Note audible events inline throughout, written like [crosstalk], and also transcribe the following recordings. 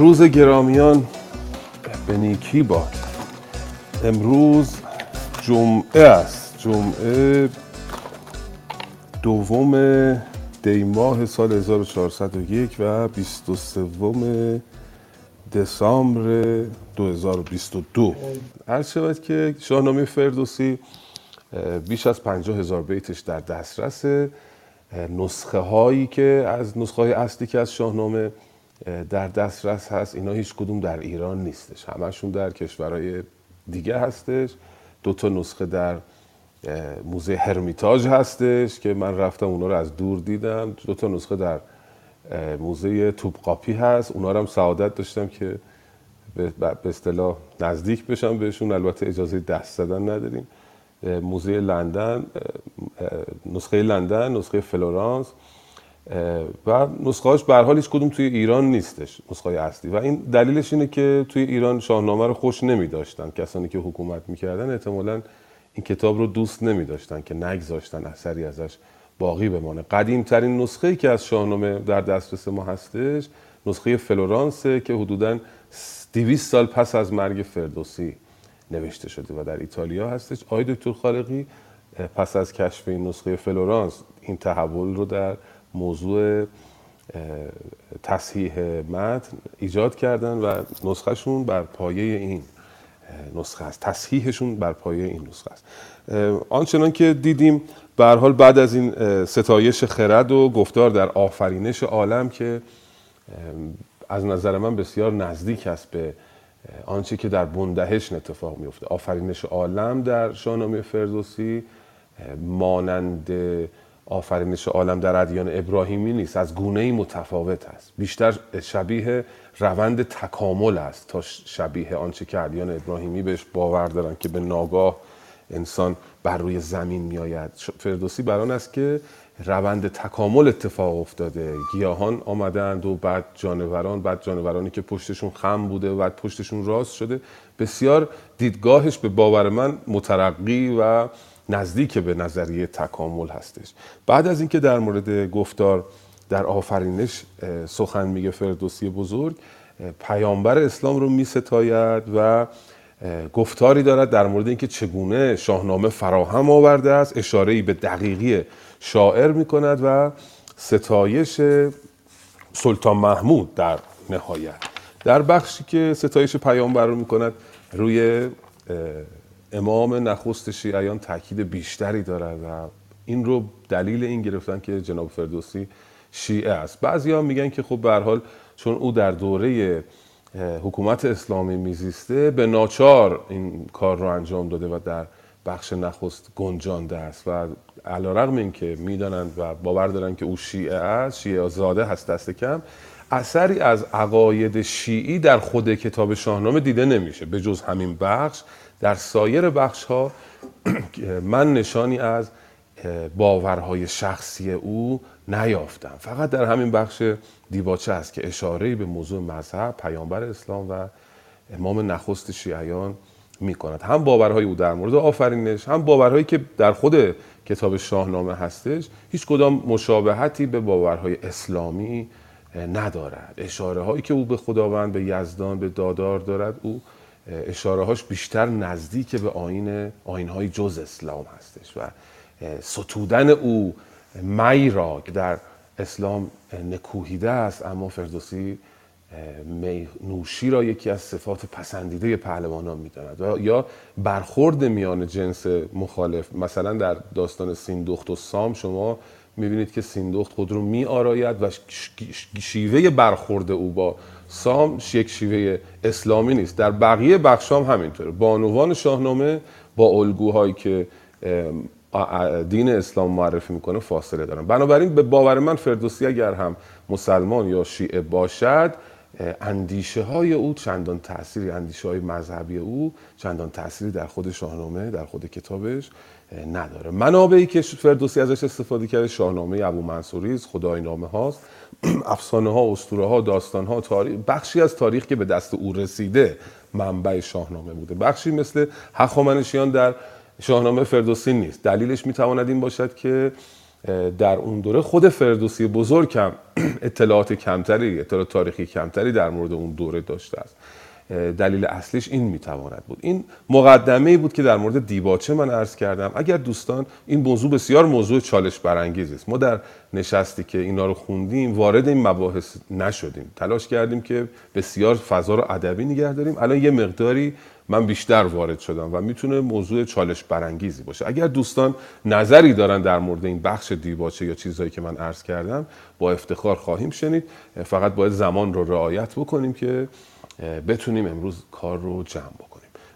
روز گرامیان به نیکی باد. امروز جمعه است. جمعه دوم دی ماه سال 1401 و 23 دسامبر 2022 هر شود که شاهنامه فردوسی بیش از 50 هزار بیتش در دسترس نسخه هایی که از نسخه های اصلی که از شاهنامه در دسترس هست. اینا هیچ کدوم در ایران نیستش. همشون در کشورهای دیگه هستش. دو تا نسخه در موزه هرمیتاژ هستش که من رفتم اونا رو از دور دیدم. دو تا نسخه در موزه توپقاپی هست. اونا رو هم سعادت داشتم که به اصطلاح نزدیک بشم بهشون. البته اجازه دست زدن نداریم. موزه لندن نسخه لندن نسخه فلورانس. و نسخه هاش به حال هیچ کدوم توی ایران نیستش نسخه اصلی. و این دلیلش اینه که توی ایران شاهنامه رو خوش نمی داشتن کسانی که حکومت می‌کردن احتمالا این کتاب رو دوست نمی داشتن که نگذاشتن اثری ازش باقی بمانه. قدیم ترین نسخه ای که از شاهنامه در دسترس ما هستش نسخه فلورانس که حدودا 200 سال پس از مرگ فردوسی نوشته شده و در ایتالیا هستش. آقای دکتر خالقی پس از کشف این نسخه فلورانس این تحول رو در موضوع تصحیح متن ایجاد کردن و نسخهشون بر پایه این نسخه است. تصحیحشون بر پایه این نسخه است. آنچنان که دیدیم به حال بعد از این ستایش خرد و گفتار در آفرینش عالم که از نظر من بسیار نزدیک است به آنچه که در بندهشن اتفاق میفته آفرینش عالم در شاهنامه فردوسی مانند آفرینش عالم در ادیان ابراهیمی نیست. از گونه متفاوت است. بیشتر شبیه روند تکامل است تا شبیه آنچه که ادیان ابراهیمی بهش باور دارن که به ناگاه انسان بر روی زمین میآید. فردوسی بران است که روند تکامل اتفاق افتاده. گیاهان آمدند و بعد جانوران بعد جانورانی که پشتشون خم بوده و بعد پشتشون راست شده بسیار دیدگاهش به باور من مترقی و نزدیک به نظریه تکامل هستش. بعد از اینکه در مورد گفتار در آفرینش سخن میگه فردوسی بزرگ پیامبر اسلام رو می ستاید و گفتاری دارد در مورد اینکه چگونه شاهنامه فراهم آورده است اشاره به دقیقی شاعر می کند و ستایش سلطان محمود در نهایت. در بخشی که ستایش پیامبر رو می کند روی امام نخست شیعیان تاکید بیشتری دارد و این رو دلیل این گرفتن که جناب فردوسی شیعه است. بعضی ها میگن که خب به حال چون او در دوره حکومت اسلامی میزیسته به ناچار این کار رو انجام داده و در بخش نخست گنجانده است و علا رقم این که می‌دانند و باور دارند که او شیعه است شیعه زاده هست دست کم. اثری از عقاید شیعی در خود کتاب شاهنامه دیده نمیشه. به جز همین بخش در سایر بخش ها [clears throat] من نشانی از باورهای شخصی او نیافتم. فقط در همین بخش دیباچه است که اشاره به موضوع مذهب پیامبر اسلام و امام نخست شیعیان می کند هم باورهای او در مورد آفرینش هم باورهایی که در خود کتاب شاهنامه هستش هیچ کدام مشابهتی به باورهای اسلامی ندارد. اشاره هایی که او به خداوند به یزدان به دادار دارد او اشاره هاش بیشتر نزدیک به آین آین های جز اسلام هستش و ستودن او می را که در اسلام نکوهیده است اما فردوسی نوشی را یکی از صفات پسندیده پهلوانان می‌داند یا برخورد میان جنس مخالف. مثلا در داستان سیندخت و سام شما می‌بینید که سیندخت خود رو می آراید و شیوه برخورد او با سام یک شیوه اسلامی نیست. در بقیه بخشام همینطوره. بانوان شاهنامه با الگوهایی که دین اسلام معرفی می‌کنه فاصله دارن بنابراین به باور من فردوسی اگر هم مسلمان یا شیعه باشد اندیشه های او چندان تأثیری اندیشه های مذهبی او چندان تأثیری در خود شاهنامه در خود کتابش نداره. منابعی که فردوسی ازش استفاده کرده شاهنامه ابو منصوری خدای نامه هاست. [clears throat] افسانه ها اسطوره ها داستان ها تاریخ بخشی از تاریخ که به دست او رسیده منبع شاهنامه بوده. بخشی مثل هخامنشیان در شاهنامه فردوسی نیست. دلیلش می‌تواند این باشد که در اون دوره خود فردوسی بزرگ هم [clears throat] اطلاعات کمتری اطلاعات تاریخی کمتری در مورد اون دوره داشته است. دلیل اصلیش این می‌تواند بود. این مقدمه ای بود که در مورد دیباچه من عرض کردم. اگر دوستان این موضوع بسیار موضوع چالش برانگیزی است. ما در نشستی که اینا رو خوندیم وارد این مباحث نشدیم. تلاش کردیم که بسیار فضا رو ادبی نگه داریم. الان یه مقداری من بیشتر وارد شدم و می‌تونه موضوع چالش برانگیزی باشه. اگر دوستان نظری دارن در مورد این بخش دیباچه یا چیزهایی که من عرض کردم با افتخار خواهیم شنید. فقط باید زمان رو رعایت بکنیم که بتونیم امروز کار رو جمع بکنیم.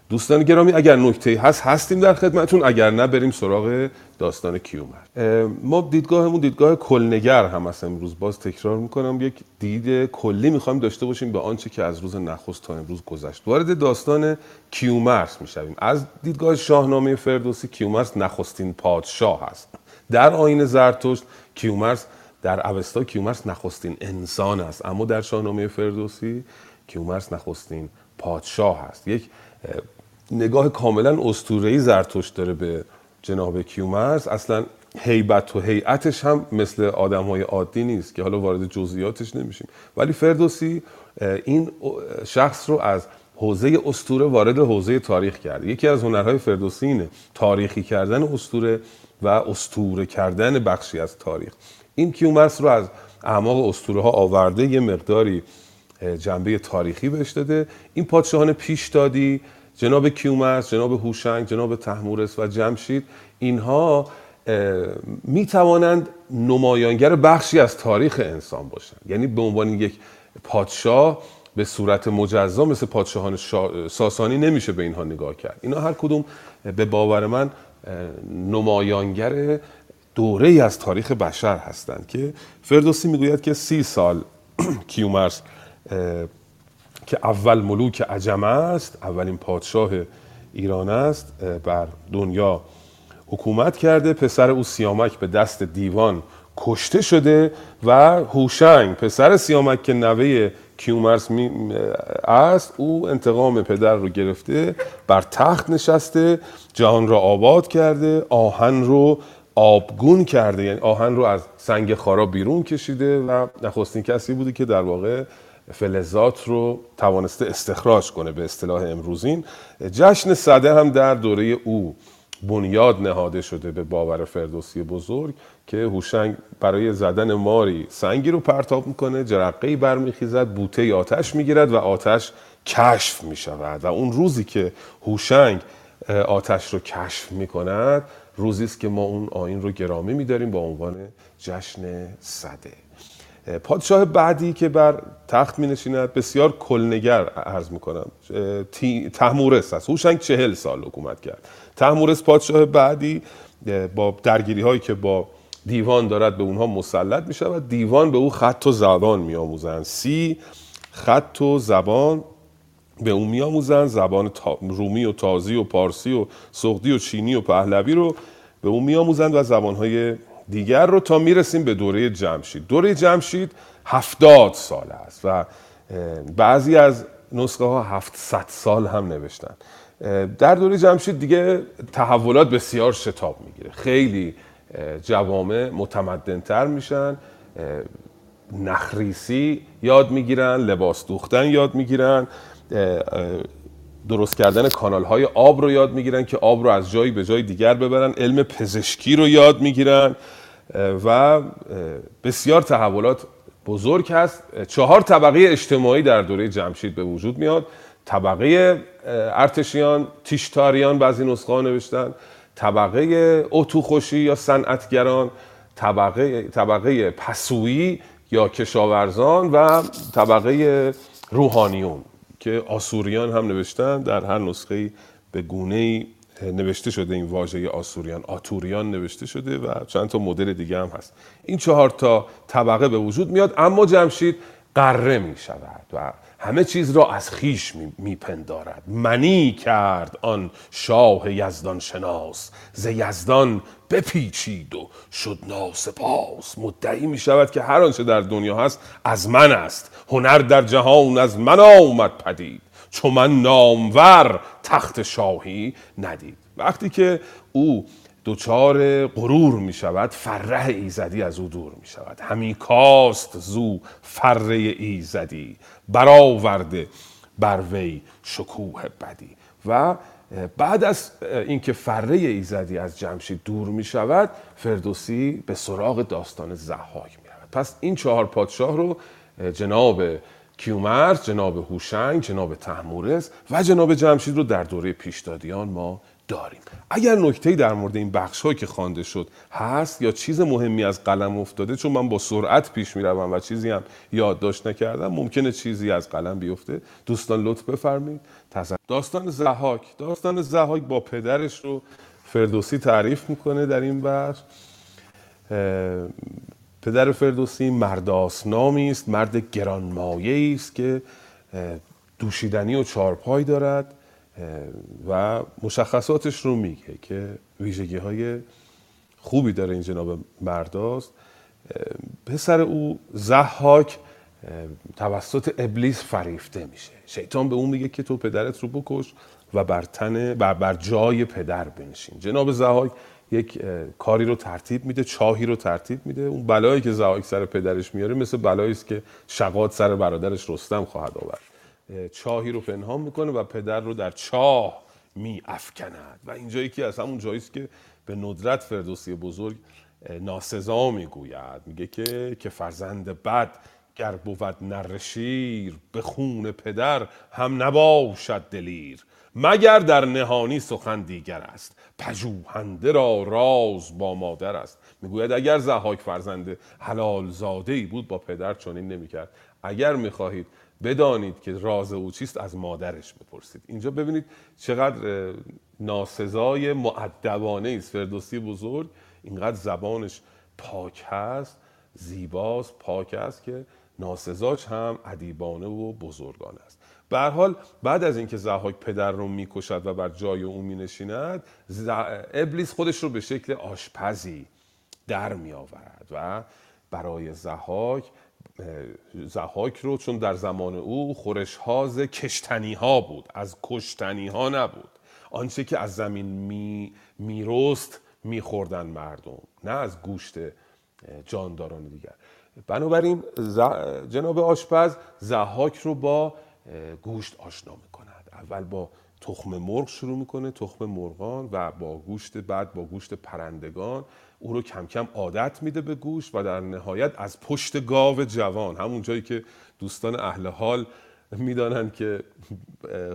دوستان گرامی اگر نکته هست هستیم در خدمتون. اگر نه بریم سراغ داستان کیومرث ما دیدگاهمون دیدگاه کلنگر هم هست امروز. باز تکرار می‌کنم یک دید کلی می‌خوایم داشته باشیم به آنچه که از روز نخست تا امروز گذشت. وارد داستان کیومرث می‌شویم. از دیدگاه شاهنامه فردوسی کیومرث نخستین پادشاه هست. در آین زرتشت کیومرث در اوستا کیومرث نخستین انسان است. اما در شاهنامه فردوسی کیومرث نخستین پادشاه هست. یک نگاه کاملا اسطوره‌ای زرتشت داره به جناب کیومرث اصلا هیبت و هیئتش هم مثل آدم های عادی نیست که حالا وارد جزئیاتش نمیشیم. ولی فردوسی این شخص رو از حوزه استوره وارد حوزه تاریخ کرده. یکی از هنرهای فردوسی اینه تاریخی کردن استوره و استوره کردن بخشی از تاریخ. این کیومرث رو از اعماق استوره ها آورده یه مقداری جنبه تاریخی بهش داده. این پادشاهان پیش دادی جناب کیومرث جناب هوشنگ جناب تحمورس و جمشید اینها می توانند نمایانگر بخشی از تاریخ انسان باشند. یعنی به عنوان یک پادشاه به صورت مجزا مثل پادشاهان ساسانی نمیشه به اینها نگاه کرد. اینا هر کدوم به باور من نمایانگر دوره ای از تاریخ بشر هستند که فردوسی می‌گوید که سی سال [clears throat] کیومرث که اول ملوک عجم است اولین پادشاه ایران است بر دنیا حکومت کرده. پسر او سیامک به دست دیوان کشته شده و هوشنگ پسر سیامک که نوه کیومرس است او انتقام پدر رو گرفته بر تخت نشسته جهان را آباد کرده آهن رو آبگون کرده. یعنی آهن رو از سنگ خارا بیرون کشیده و نخستین کسی بوده که در واقع فلزات رو توانسته استخراج کنه به اصطلاح امروزین. جشن صده هم در دوره او بنیاد نهاده شده به باور فردوسی بزرگ که هوشنگ برای زدن ماری سنگی رو پرتاب می‌کنه جرقه برمیخیزد بوته آتش می‌گیرد و آتش کشف می‌شود. و اون روزی که هوشنگ آتش رو کشف می‌کند روزی است که ما اون آین رو گرامی میداریم با عنوان جشن صده. پادشاه بعدی که بر تخت می نشیند بسیار کلنگر عرض می کنم تحمورس است. هوشنگ چهل سال حکومت کرد. تحمورس پادشاه بعدی با درگیری هایی که با دیوان دارد به اونها مسلط می شود دیوان به او خط و زبان می آموزند سی خط و زبان به اون می آموزند زبان رومی و تازی و پارسی و سغدی و چینی و پهلوی رو به اون می آموزند و زبانهای دیگر رو تا می‌رسیم به دوره جمشید. دوره جمشید هفتاد سال است و بعضی از نسخه ها هفتصد سال هم نوشتن. در دوره جمشید دیگه تحولات بسیار شتاب می‌گیره. خیلی جوامع متمدنتر میشن نخریسی یاد می‌گیرن لباس دوختن یاد می‌گیرن درست کردن کانال های آب رو یاد می‌گیرن که آب رو از جایی به جای دیگر ببرن علم پزشکی رو یاد می‌گیرن و بسیار تحولات بزرگ هست. چهار طبقه اجتماعی در دوره جمشید به وجود میاد. طبقه ارتشیان تیشتاریان بعضی نسخه نوشتن. طبقه اتوخوشی یا صنعتگران طبقه طبقه پسویی یا کشاورزان و طبقه روحانیون. که آسوریان هم نوشتن. در هر نسخه به گونه نوشته شده این واژه آسوریان. آتوریان نوشته شده و چند تا مدل دیگه هم هست. این چهار تا طبقه به وجود میاد اما جمشید قره می شود و همه چیز را از خیش میپندارد. منی کرد آن شاه یزدان شناس. ز یزدان بپیچید و شد ناسپاس. مدعی می شود که هر آنچه در دنیا هست از من است. هنر در جهان از من آمد پدید. چون من نامور تخت شاهی ندید. وقتی که او دچار غرور می شود فره ایزدی از او دور می شود همی کاست زو فره ایزدی. برآورده بر وی شکوه بدی. و بعد از اینکه فره ایزدی از جمشید دور می شود فردوسی به سراغ داستان زحاک می رود پس این چهار پادشاه رو جناب کیومرث جناب هوشنگ جناب تحمورز و جناب جمشید رو در دوره پیشدادیان ما داریم. اگر نکته در مورد این بخش هایی که خوانده شد هست یا چیز مهمی از قلم افتاده چون من با سرعت پیش می‌روم و چیزی هم یادداشت نکردم ممکنه چیزی از قلم بیفته. دوستان لطف بفرمایید. داستان زهاک داستان زهاک با پدرش رو فردوسی تعریف می‌کنه در این بخش پدر فردوسی مرداسنامی است مرد گرانمایه است که دوشیدنی و چارپای دارد و مشخصاتش رو میگه که ویژگی های خوبی داره این جناب مرداست پسر او زحاک توسط ابلیس فریفته میشه. شیطان به اون میگه که تو پدرت رو بکش و بر تن بر, بر جای پدر بنشین. جناب زحاک یک کاری رو ترتیب میده چاهی رو ترتیب میده. اون بلایی که زحاک سر پدرش میاره مثل بلایی است که شقات سر برادرش رستم خواهد آورد. چاهی رو پنهان می‌کنه و پدر رو در چاه می افکند و اینجایی که از همون جایی که به ندرت فردوسی بزرگ ناسزا می‌گوید. میگه که که فرزند بد گر بود نر شیر به خون پدر هم نباشد دلیر مگر در نهانی سخن دیگر است. پژوهنده را راز با مادر است. می‌گوید اگر زحاک فرزند حلال زاده ای بود با پدر چنین نمی‌کرد. اگر می‌خواهید بدانید که راز او چیست از مادرش بپرسید. اینجا ببینید چقدر ناسزای معدبانه است. فردوسی بزرگ اینقدر زبانش پاک هست زیباست پاک است که ناسزاش هم ادیبانه و بزرگانه است. به حال بعد از اینکه زحاک پدر رو می‌کشد و بر جای او مینشیند ابلیس خودش رو به شکل آشپزی در می آورد و برای زحاک زحاک رو چون در زمان او خورشهاز کشتنی ها بود از کشتنی ها نبود. آنچه که از زمین می میرست میخوردن مردم نه از گوشت جانداران دیگر. بنابراین جناب آشپز زحاک رو با گوشت آشنا می‌کند. اول با تخم مرغ شروع می‌کنه تخم مرغان و با گوشت بعد با گوشت پرندگان. او رو کم کم عادت میده به گوشت و در نهایت از پشت گاو جوان همون جایی که دوستان اهل حال می‌دانند که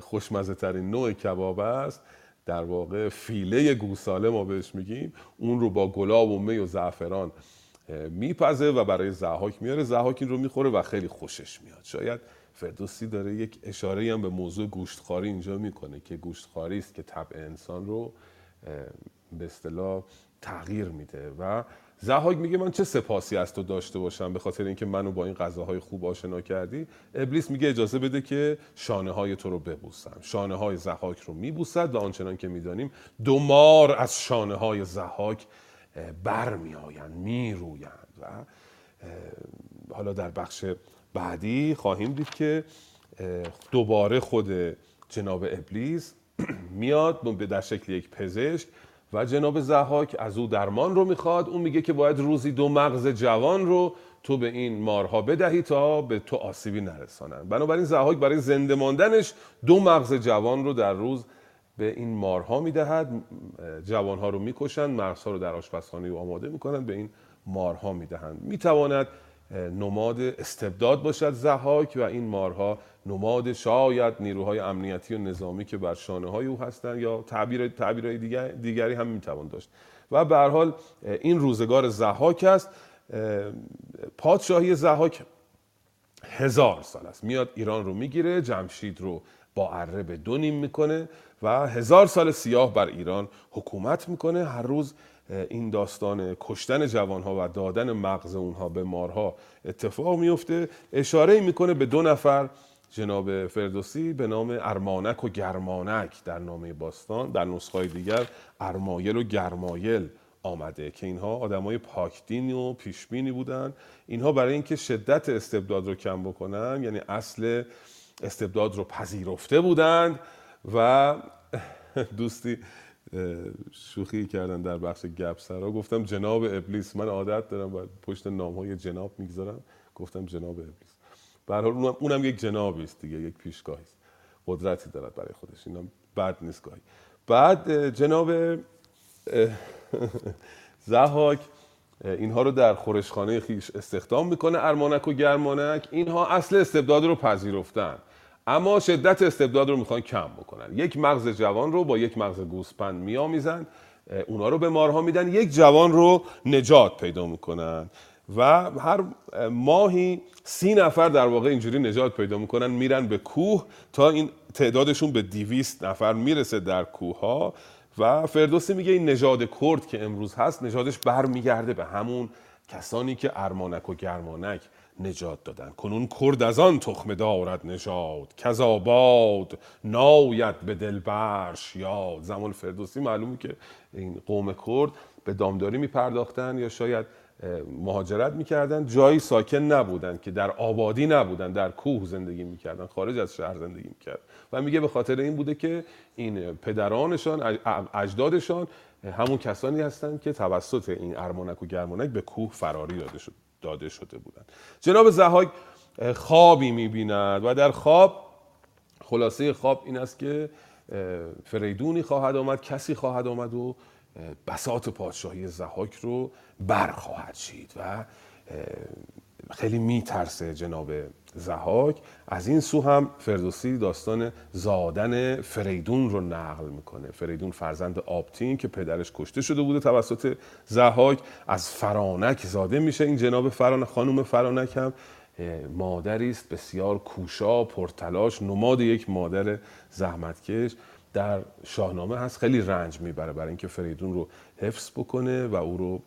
خوشمزه ترین نوع کباب است. در واقع فیله گوساله ما بهش میگیم. اون رو با گلاب و می و زعفران میپزه و برای زحاک میاره. زحاک این رو می‌خوره و خیلی خوشش میاد. شاید فردوسی داره یک اشاره هم به موضوع گوشتخواری اینجا می‌کنه که گوشتخواری است که طبع انسان رو به اصطلاح تغییر میده. و زهاگ میگه من چه سپاسی از تو داشته باشم؟ به خاطر اینکه منو با این غذاهای خوب آشنا کردی. ابلیس میگه اجازه بده که شانه های تو رو ببوسم. شانه های زهاک رو میبوسد و آنچنان که می‌دانیم دو مار از شانه های زهاک برمیآیند میرویند و حالا در بخش بعدی خواهیم دید که دوباره خود جناب ابلیس [clears throat] میاد به در شکل یک پزشک و جناب زحاک از او درمان رو می‌خواد. اون میگه که باید روزی دو مغز جوان رو تو به این مارها بدهی تا به تو آسیبی نرسانند بنابراین زحاک برای زنده ماندنش دو مغز جوان رو در روز به این مارها می‌دهد جوانها رو می‌کشند مغزها رو در آشپزخانه آماده می‌کنند به این مارها می‌دهند. می‌تواند نماد استبداد باشد زحاک و این مارها نماد شاید نیروهای امنیتی و نظامی که بر شانه های او هستند یا تعبیر تعبیرهای دیگر دیگری هم می‌توان داشت. و به حال این روزگار زحاک است. پادشاهی زحاک هزار سال است. میاد ایران رو می‌گیره جمشید رو با اره به دو نیم می‌کنه. و هزار سال سیاه بر ایران حکومت می‌کنه. هر روز این داستان کشتن جوانها و دادن مغز اونها به مارها اتفاق میفته اشاره می‌کنه به دو نفر جناب فردوسی به نام ارمانک و گرمانک در نامه باستان در نسخه دیگر ارمایل و گرمایل آمده که اینها آدمای پاکدین و پیشبینی بودن. اینها برای اینکه شدت استبداد رو کم بکنن یعنی اصل استبداد رو پذیرفته بودند. و [laughs] دوستی شوخی کردن در بخش گپ سرا. گفتم جناب ابلیس من عادت دارم و پشت نام های جناب می‌گذارم. گفتم جناب ابلیس. به اونم, اونم یک جنابی است دیگه یک پیشگاهی است. قدرتی دارد برای خودش. اینم بد نیست گاهی. بعد جناب [laughs] زهاک اینها رو در خورشخانه خیش استخدام می‌کنه. ارمانک و گرمانک اینها اصل استبداد رو پذیرفتن. اما شدت استبداد رو می‌خوان کم بکنن. یک مغز جوان رو با یک مغز گوسپند میآمیزن اونا رو به مارها میدن یک جوان رو نجات پیدا می‌کنن و هر ماهی سی نفر در واقع اینجوری نجات پیدا می‌کنن میرن به کوه تا این تعدادشون به دیویست نفر می‌رسه در کوه ها و فردوسی میگه این نژاد کرد که امروز هست نژادش برمیگرده به همون کسانی که ارمانک و گرمانک نجات دادن. کنون کرد از آن تخمه دارد نژاد. کذاباد ناید به دلبرش یاد. زمان فردوسی معلومه که این قوم کرد به دامداری میپرداختن یا شاید مهاجرت می‌کردن. جایی ساکن نبودن که در آبادی نبودن در کوه زندگی می‌کردن. خارج از شهر زندگی می‌کرد و میگه به خاطر این بوده که این پدرانشان اجدادشان همون کسانی هستند که توسط این ارمانک و گرمانک به کوه فراری داده, شد. داده شده بودند جناب زهاک خوابی می‌بیند و در خواب خلاصه خواب این است که فریدونی خواهد آمد کسی خواهد آمد و بساط پادشاهی زهاک رو برخواهد شید و خیلی میترسه جناب زهاک از این سو هم فردوسی داستان زادن فریدون رو نقل می‌کنه. فریدون فرزند آبتین که پدرش کشته شده بوده توسط زهاک از فرانک زاده میشه این جناب فرانک خانم فرانک هم. مادری است بسیار کوشا پرتلاش نماد یک مادر زحمتکش. در شاهنامه هست خیلی رنج می‌بره برای اینکه فریدون رو حفظ بکنه و او رو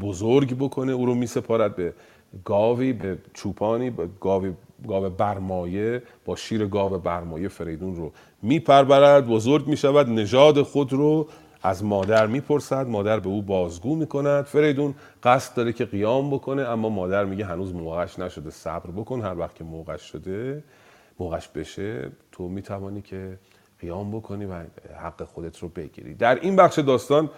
بزرگ بکنه او رو میسپارد به گاوی به چوپانی به گاوی گاو برمایه با شیر گاو برمایه فریدون رو میپرورد بزرگ می‌شود نژاد خود رو از مادر می‌پرسد مادر به او بازگو می‌کند. فریدون قصد داره که قیام بکنه اما مادر میگه هنوز موقعش نشده صبر بکن هر وقت که موقعش شده موقعش بشه تو می‌توانی که قیام بکنی و حق خودت رو بگیری. در این بخش داستان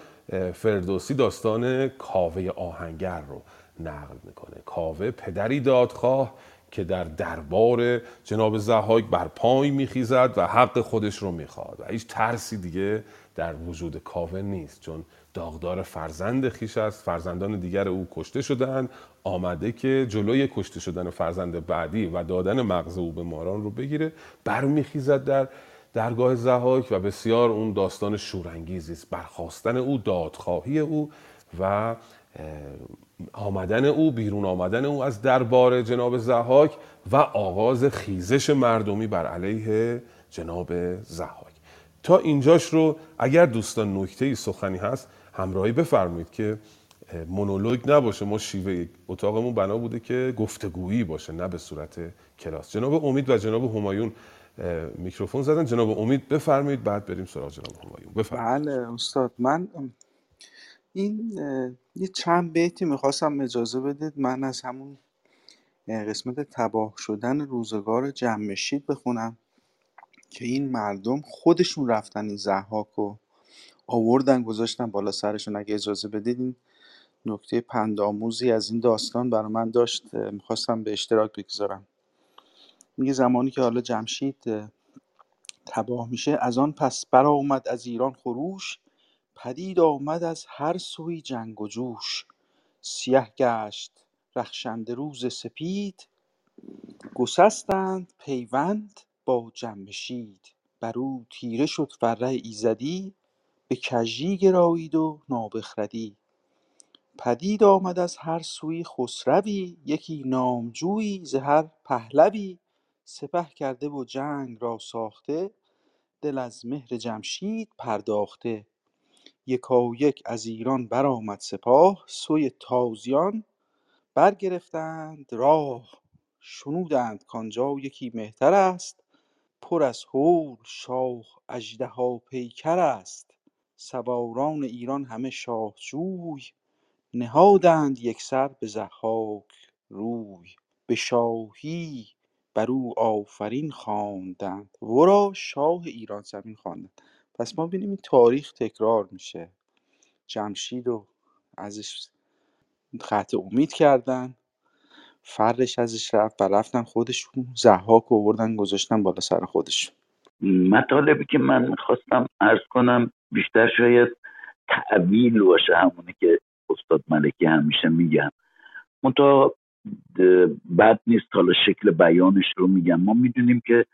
فردوسی داستان کاوه آهنگر رو نقل می‌کنه. کاوه پدری دادخواه که در دربار جناب زهاک بر پای میخیزد و حق خودش رو می‌خواد. و هیچ ترسی دیگه در وجود کاوه نیست چون داغدار فرزند خیش است. فرزندان دیگر او کشته شدن آمده که جلوی کشته شدن فرزند بعدی و دادن مغز او به ماران رو بگیره برمیخیزد در درگاه زهاک و بسیار اون داستان شورانگیزی است. برخواستن او دادخواهی او و آمدن او بیرون آمدن او از دربار جناب زهاک و آغاز خیزش مردمی بر علیه جناب زهاک تا اینجاش رو اگر دوستان نکته سخنی هست همراهی بفرمایید که مونولوگ نباشه ما شیوه اتاقمون بنا بوده که گفتگویی باشه نه به صورت کلاس. جناب امید و جناب همایون میکروفون زدن. جناب امید بفرمایید بعد بریم سراغ جناب همایون. بفرمایید. بله استاد. من این یه چند بیتی می‌خواستم اجازه بدید من از همون قسمت تباه شدن روزگار جمشید بخونم که این مردم خودشون رفتن این زحاک و آوردن گذاشتن بالا سرشون. اگه اجازه بدید این نکته پندآموزی از این داستان برای من داشت می‌خواستم به اشتراک بگذارم. میگه زمانی که حالا جمشید تباه میشه از آن پس برآمد از ایران خروش پدید آمد از هر سوی جنگ و جوش. سیه گشت رخشنده روز سپید. گسستند پیوند با جمشید بر او تیره شد فره ایزدی. به کژی گرایید و نابخردی. پدید آمد از هر سوی خسروی. یکی نامجویی ز هر پهلوی. سپه کرده و جنگ را ساخته. دل از مهر جمشید پرداخته. یکایک از ایران برآمد سپاه سوی تازیان برگرفتند راه. شنودند کآنجا یکی مهتر است پر از هول شاه اژدها پیکر است. سواران ایران همه شاهجوی نهادند یکسر به ضحاک روی. به شاهی بر او آفرین خواندند. ورا شاه ایران زمین خواندند. پس ما بینیم این تاریخ تکرار میشه. جمشید رو ازش خط امید کردن فرش ازش رفت و رفتن خودشون زحاک آوردن گذاشتن بالا سر خودش مطالبی که من می‌خواستم ارز کنم بیشتر شاید تعویل باشه همونی که استاد ملکی همیشه میگن. منتها بد نیست حالا شکل بیانش رو میگم ما می‌دونیم که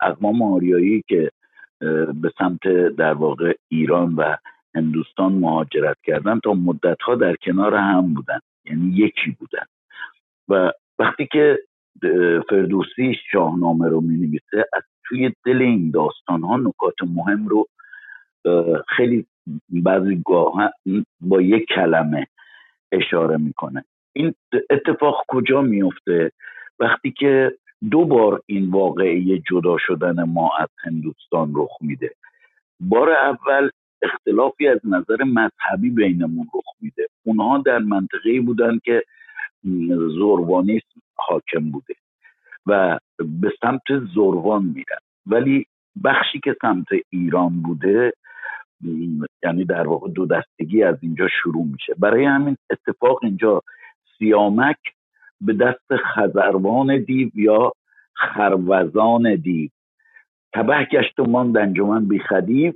اقوام آریایی که به سمت در واقع ایران و هندوستان مهاجرت کردن تا مدت ها در کنار هم بودن. یعنی یکی بودن. و وقتی که فردوسی شاهنامه رو می نویسه از توی دل این داستان ها نکات مهم رو خیلی بعضی گاه با یک کلمه اشاره می‌کنه. این اتفاق کجا میفته وقتی که دو بار این واقعی جدا شدن ما از هندوستان رخ میده. بار اول اختلافی از نظر مذهبی بینمون رخ میده. اونها در منطقه بودن که زوروانیسم حاکم بوده و به سمت زوروان میرن. ولی بخشی که سمت ایران بوده یعنی در واقع دو دستگی از اینجا شروع میشه. برای همین اتفاق اینجا سیامک به دست خزروان دیو یا خروزان دیو. تبه گشت و ماند انجمن بی خدیو.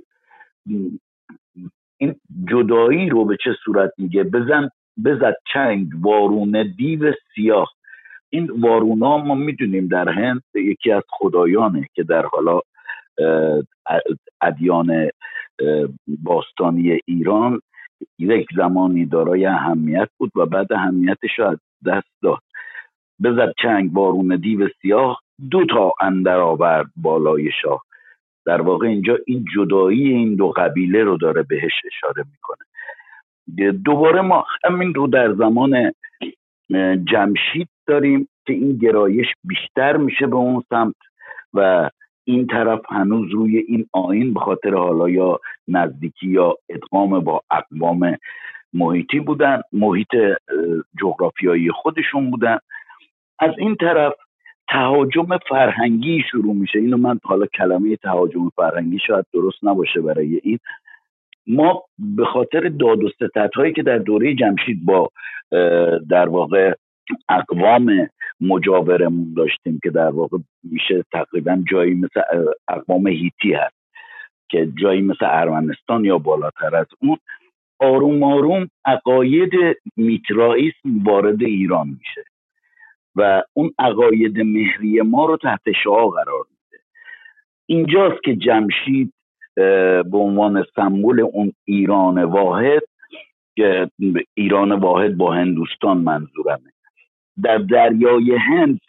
این جدایی رو به چه صورت میگه؟ بزن بزد چنگ وارون دیو سیاه. این وارونا ما می‌دونیم در هند یکی از خدایانه که در حالا ادیان باستانی ایران یک زمانی دارای اهمیت بود و بعد اهمیتش رو از دست داد. بزد چنگ بارون دیو سیاه دو تا اندر آورد بالای شاه. در واقع اینجا این جدایی این دو قبیله رو داره بهش اشاره می‌کنه. دوباره ما همین رو در زمان جمشید داریم که این گرایش بیشتر میشه به اون سمت و این طرف هنوز روی این آین به خاطر حالا یا نزدیکی یا ادغام با اقوام محیطی بودن محیط جغرافیایی خودشون بودن. از این طرف تهاجم فرهنگی شروع میشه. اینو من حالا کلمه تهاجم فرهنگی شاید درست نباشه برای این. ما به خاطر داد و هایی که در دوره جمشید با در واقع اقوام مجاورمون داشتیم که در واقع میشه تقریبا جایی مثل اقوام هیتی هست که جایی مثل ارمنستان یا بالاتر از اون آروم آروم عقاید میترائیسم وارد ایران میشه. و اون عقاید مهری ما رو تحت شعا قرار میده. اینجاست که جمشید به عنوان سمبل اون ایران واحد که ایران واحد با هندوستان منظورمه. در دریای هند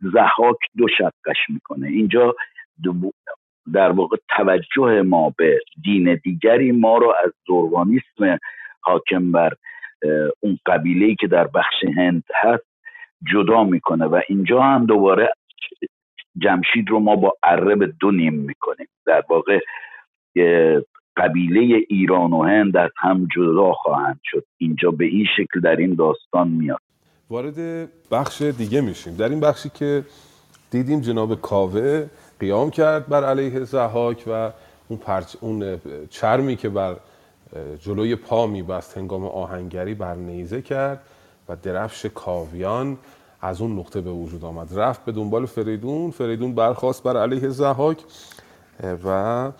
زحاک دو شقش می‌کنه. اینجا در واقع توجه ما به دین دیگری ما رو از زوروانیسم حاکم بر اون قبیله که در بخش هند هست جدا می‌کنه و اینجا هم دوباره جمشید رو ما با عرب دو نیم می‌کنیم. در واقع قبیله ایران و هند از هم جدا خواهند شد. اینجا به این شکل در این داستان میاد. وارد بخش دیگه میشیم. در این بخشی که دیدیم جناب کاوه قیام کرد بر علیه زحاک و اون, پرچ... اون چرمی که بر جلوی پا میبست هنگام آهنگری بر نیزه کرد. و درفش کاویان از اون نقطه به وجود آمد. رفت به دنبال فریدون فریدون برخواست بر علیه زحاک و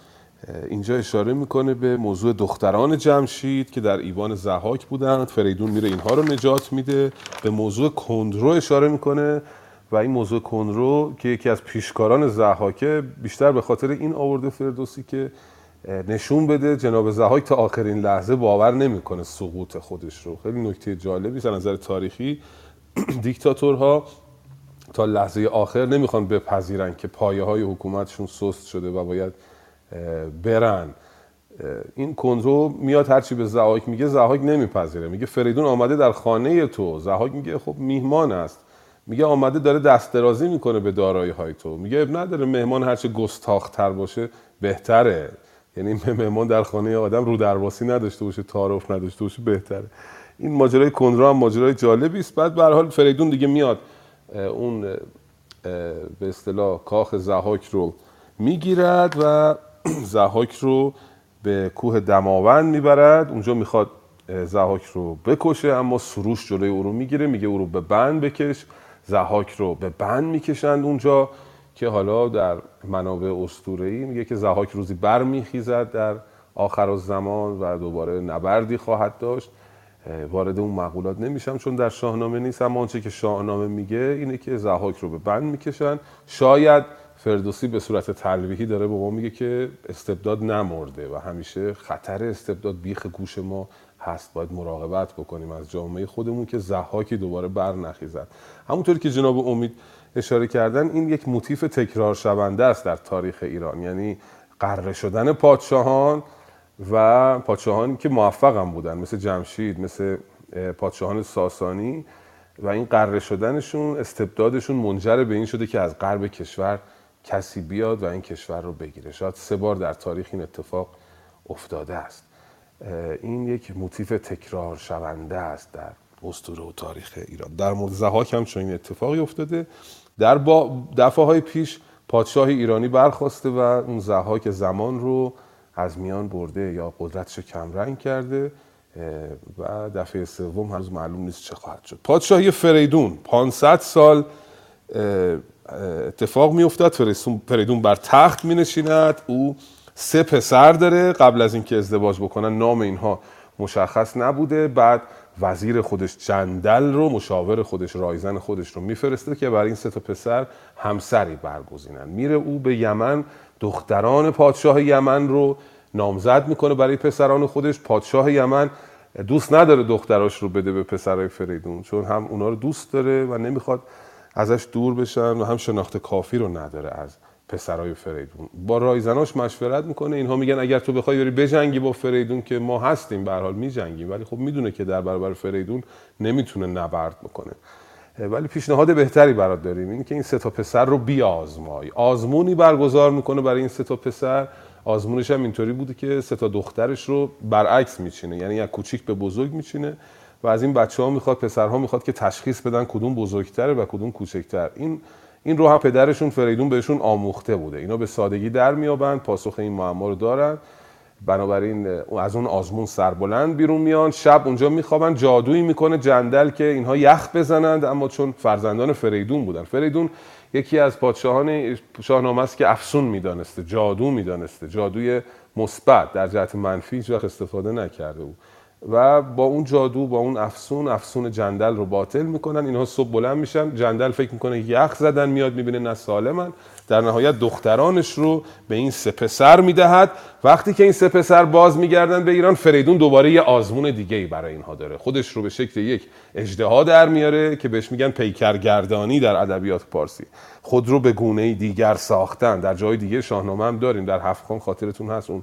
اینجا اشاره می‌کنه به موضوع دختران جمشید که در ایوان زحاک بودند. فریدون میره اینها رو نجات میده. به موضوع کندرو اشاره می‌کنه و این موضوع کندرو که یکی از پیشکاران زحاکه بیشتر به خاطر این آورده فردوسی که نشون بده. جناب زحاک تا آخرین لحظه باور نمی‌کنه سقوط خودش رو. خیلی نکته جالبی از نظر تاریخی. [clears throat] دیکتاتورها تا لحظه آخر نمی‌خوان بپذیرن که پایه های حکومتشون سست شده و باید برن. این کنرو میاد هرچی به زهاک میگه زهاک نمیپذیره. میگه فریدون آمده در خانه تو. زهاک میگه خب میهمان است. میگه آمده داره دست درازی می‌کنه به دارایی های تو. میگه نداره مهمان هرچه گستاختر باشه بهتره. یعنی [laughs] مهمان در خانه آدم رو درواسی نداشته باشه تعارف نداشته باشه بهتره. این ماجرای کنرو هم ماجرای جالبی است. بعد به حال فریدون دیگه میاد اون به اصطلاح کاخ زهاک رو می‌گیرد و [clears throat] زحاک رو به کوه دماوند می‌برد. اونجا می‌خواد زحاک رو بکشه اما سروش جلوی او رو می‌گیره میگه او رو به بند بکش. زحاک رو به بند می‌کشند اونجا. که حالا در منابع اسطوره‌ای میگه که زحاک روزی بر میخیزد در آخر زمان و دوباره نبردی خواهد داشت. وارد اون مقولات نمیشم چون در شاهنامه نیست اما آنچه که شاهنامه میگه اینه که زحاک رو به بند می‌کشن. شاید فردوسی به صورت تلویحی داره به ما میگه که استبداد نمرده و همیشه خطر استبداد بیخ گوش ما هست. باید مراقبت بکنیم از جامعه خودمون که زحاکی دوباره بر نخیزد همونطوری که جناب امید اشاره کردن این یک موتیف تکرار شونده است در تاریخ ایران. یعنی قره شدن پادشاهان و پادشاهانی که موفق هم بودن مثل جمشید مثل پادشاهان ساسانی و این قره شدنشون استبدادشون منجر به این شده که از غرب کشور کسی بیاد و این کشور رو بگیره. شاید سه بار در تاریخ این اتفاق افتاده است. این یک موتیف تکرار شونده است در اسطوره و تاریخ ایران. در مورد زهاک هم چنین اتفاقی افتاده. در با دفعه های پیش پادشاه ایرانی برخواسته و اون زهاک زمان رو از میان برده یا قدرتش کمرنگ کرده و دفعه سوم هنوز معلوم نیست چه خواهد شد. پادشاهی فریدون 500 سال اتفاق می افتاد فریدون بر تخت می نشیند او سه پسر داره. قبل از اینکه ازدواج بکنن نام اینها مشخص نبوده. بعد وزیر خودش جندل رو مشاور خودش رایزن خودش رو میفرسته که برای این سه تا پسر همسری برگزینن. میره او به یمن. دختران پادشاه یمن رو نامزد می‌کنه برای پسران خودش. پادشاه یمن دوست نداره دختراش رو بده به پسرای فریدون چون هم اونا رو دوست داره و نمی‌خواد ازش دور بشن و هم شناخت کافی رو نداره از پسرای فریدون. با رایزناش مشورت می‌کنه. اینها میگن اگر تو بخوای بری بجنگی با فریدون که ما هستیم به حال میجنگیم. ولی خب می‌دونه که در برابر فریدون نمی‌تونه نبرد بکنه. ولی پیشنهاد بهتری برات داریم این که این سه تا پسر رو بیازمای آزمونی برگزار می‌کنه برای این سه تا پسر. آزمونش هم اینطوری بوده که سه تا دخترش رو برعکس میچینه. یعنی یک کوچیک به بزرگ میچینه و از این بچه ها می‌خواد پسرها می‌خواد که تشخیص بدن کدوم بزرگتره و کدوم کوچکتر. این این رو هم پدرشون فریدون بهشون آموخته بوده. اینا به سادگی در میابند پاسخ این معما رو دارن. بنابراین از اون آزمون سربلند بیرون میان. شب اونجا میخوابن جادویی می‌کنه جندل که اینها یخ بزنند اما چون فرزندان فریدون بودن. فریدون یکی از پادشاهان شاهنامه است که افسون می‌دانسته جادو می‌دانسته. جادوی مثبت در جهت منفی هیچ استفاده نکرده بود. و با اون جادو با اون افسون افسون جندل رو باطل می‌کنن. اینها صبح بلند میشن جندل فکر می‌کنه یخ زدن میاد می‌بینه نه سالمن. در نهایت دخترانش رو به این سه پسر می‌دهد. وقتی که این سه پسر باز میگردن به ایران فریدون دوباره یه آزمون دیگه ای برای اینها داره. خودش رو به شکل یک اجدها در میاره که بهش میگن پیکرگردانی در ادبیات پارسی. خود رو به گونه دیگر ساختن. در جای دیگه شاهنامه هم داریم. در هفت خاطرتون هست. اون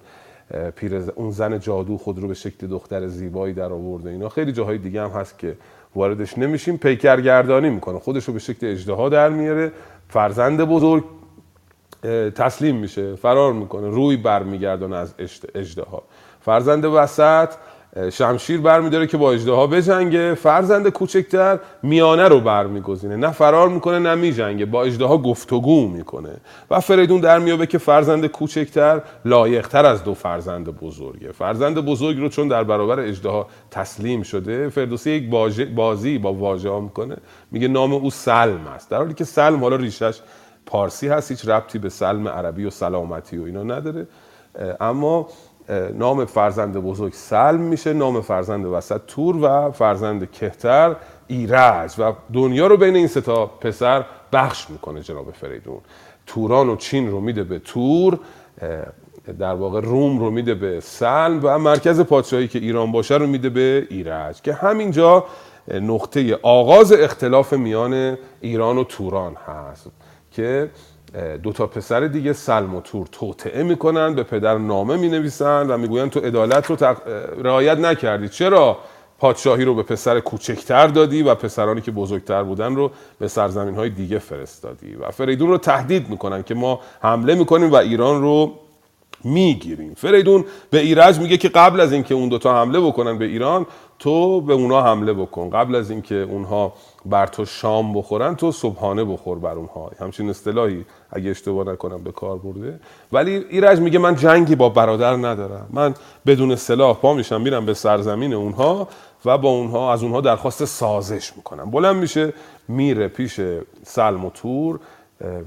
پیرز اون زن جادو خود رو به شکل دختر زیبایی در آورده اینا. خیلی جاهای دیگه هم هست که واردش نمیشیم. پیکرگردانی می‌کنه. خودش رو به شکل اجدها در میاره. فرزند بزرگ تسلیم میشه. فرار می‌کنه. روی برمیگردانه از اجدها. فرزند وسط شمشیر برمیداره که با اجدها بجنگه. فرزند کوچکتر میانه رو برمیگزینه. نه فرار می‌کنه نه میجنگه. با اجدها گفتگو می‌کنه. و فریدون در میابه که فرزند کوچکتر لایقتر از دو فرزند بزرگه. فرزند بزرگ رو چون در برابر اجدها تسلیم شده فردوسی یک بازی با واژه ها می‌کنه. میگه نام او سلم است. در حالی که سلم حالا ریشش پارسی هست هیچ ربطی به سلم عربی و سلامتی و اینا نداره. اما نام فرزند بزرگ سلم میشه نام فرزند وسط تور و فرزند کهتر ایرج و دنیا رو بین این ستا پسر بخش می‌کنه جناب فریدون. توران و چین رو میده به تور در واقع روم رو میده به سلم و مرکز پادشاهی که ایران باشه رو میده به ایرج که همینجا نقطه آغاز اختلاف میان ایران و توران هست که دو تا پسر دیگه سلم و تور توطعه می‌کنن به پدر نامه می‌نویسن و می‌گوین تو عدالت رو تق... رعایت نکردی. چرا؟ پادشاهی رو به پسر کوچکتر دادی و پسرانی که بزرگتر بودن رو به سرزمین های دیگه فرستادی و فریدون رو تهدید می‌کنن که ما حمله می‌کنیم و ایران رو می‌گیریم. فریدون به ایرج میگه که قبل از اینکه اون دوتا حمله بکنن به ایران تو به اونا حمله بکن. قبل از اینکه اونها بر تو شام بخورن تو صبحانه بخور بر اونها. همچین اصطلاحی اگه اشتباه نکنم به کار برده. ولی ایرج میگه من جنگی با برادر ندارم. من بدون سلاح پا میشم میرم به سرزمین اونها و با اونها از اونها درخواست سازش می‌کنم. بلند میشه میره پیش سلم و تور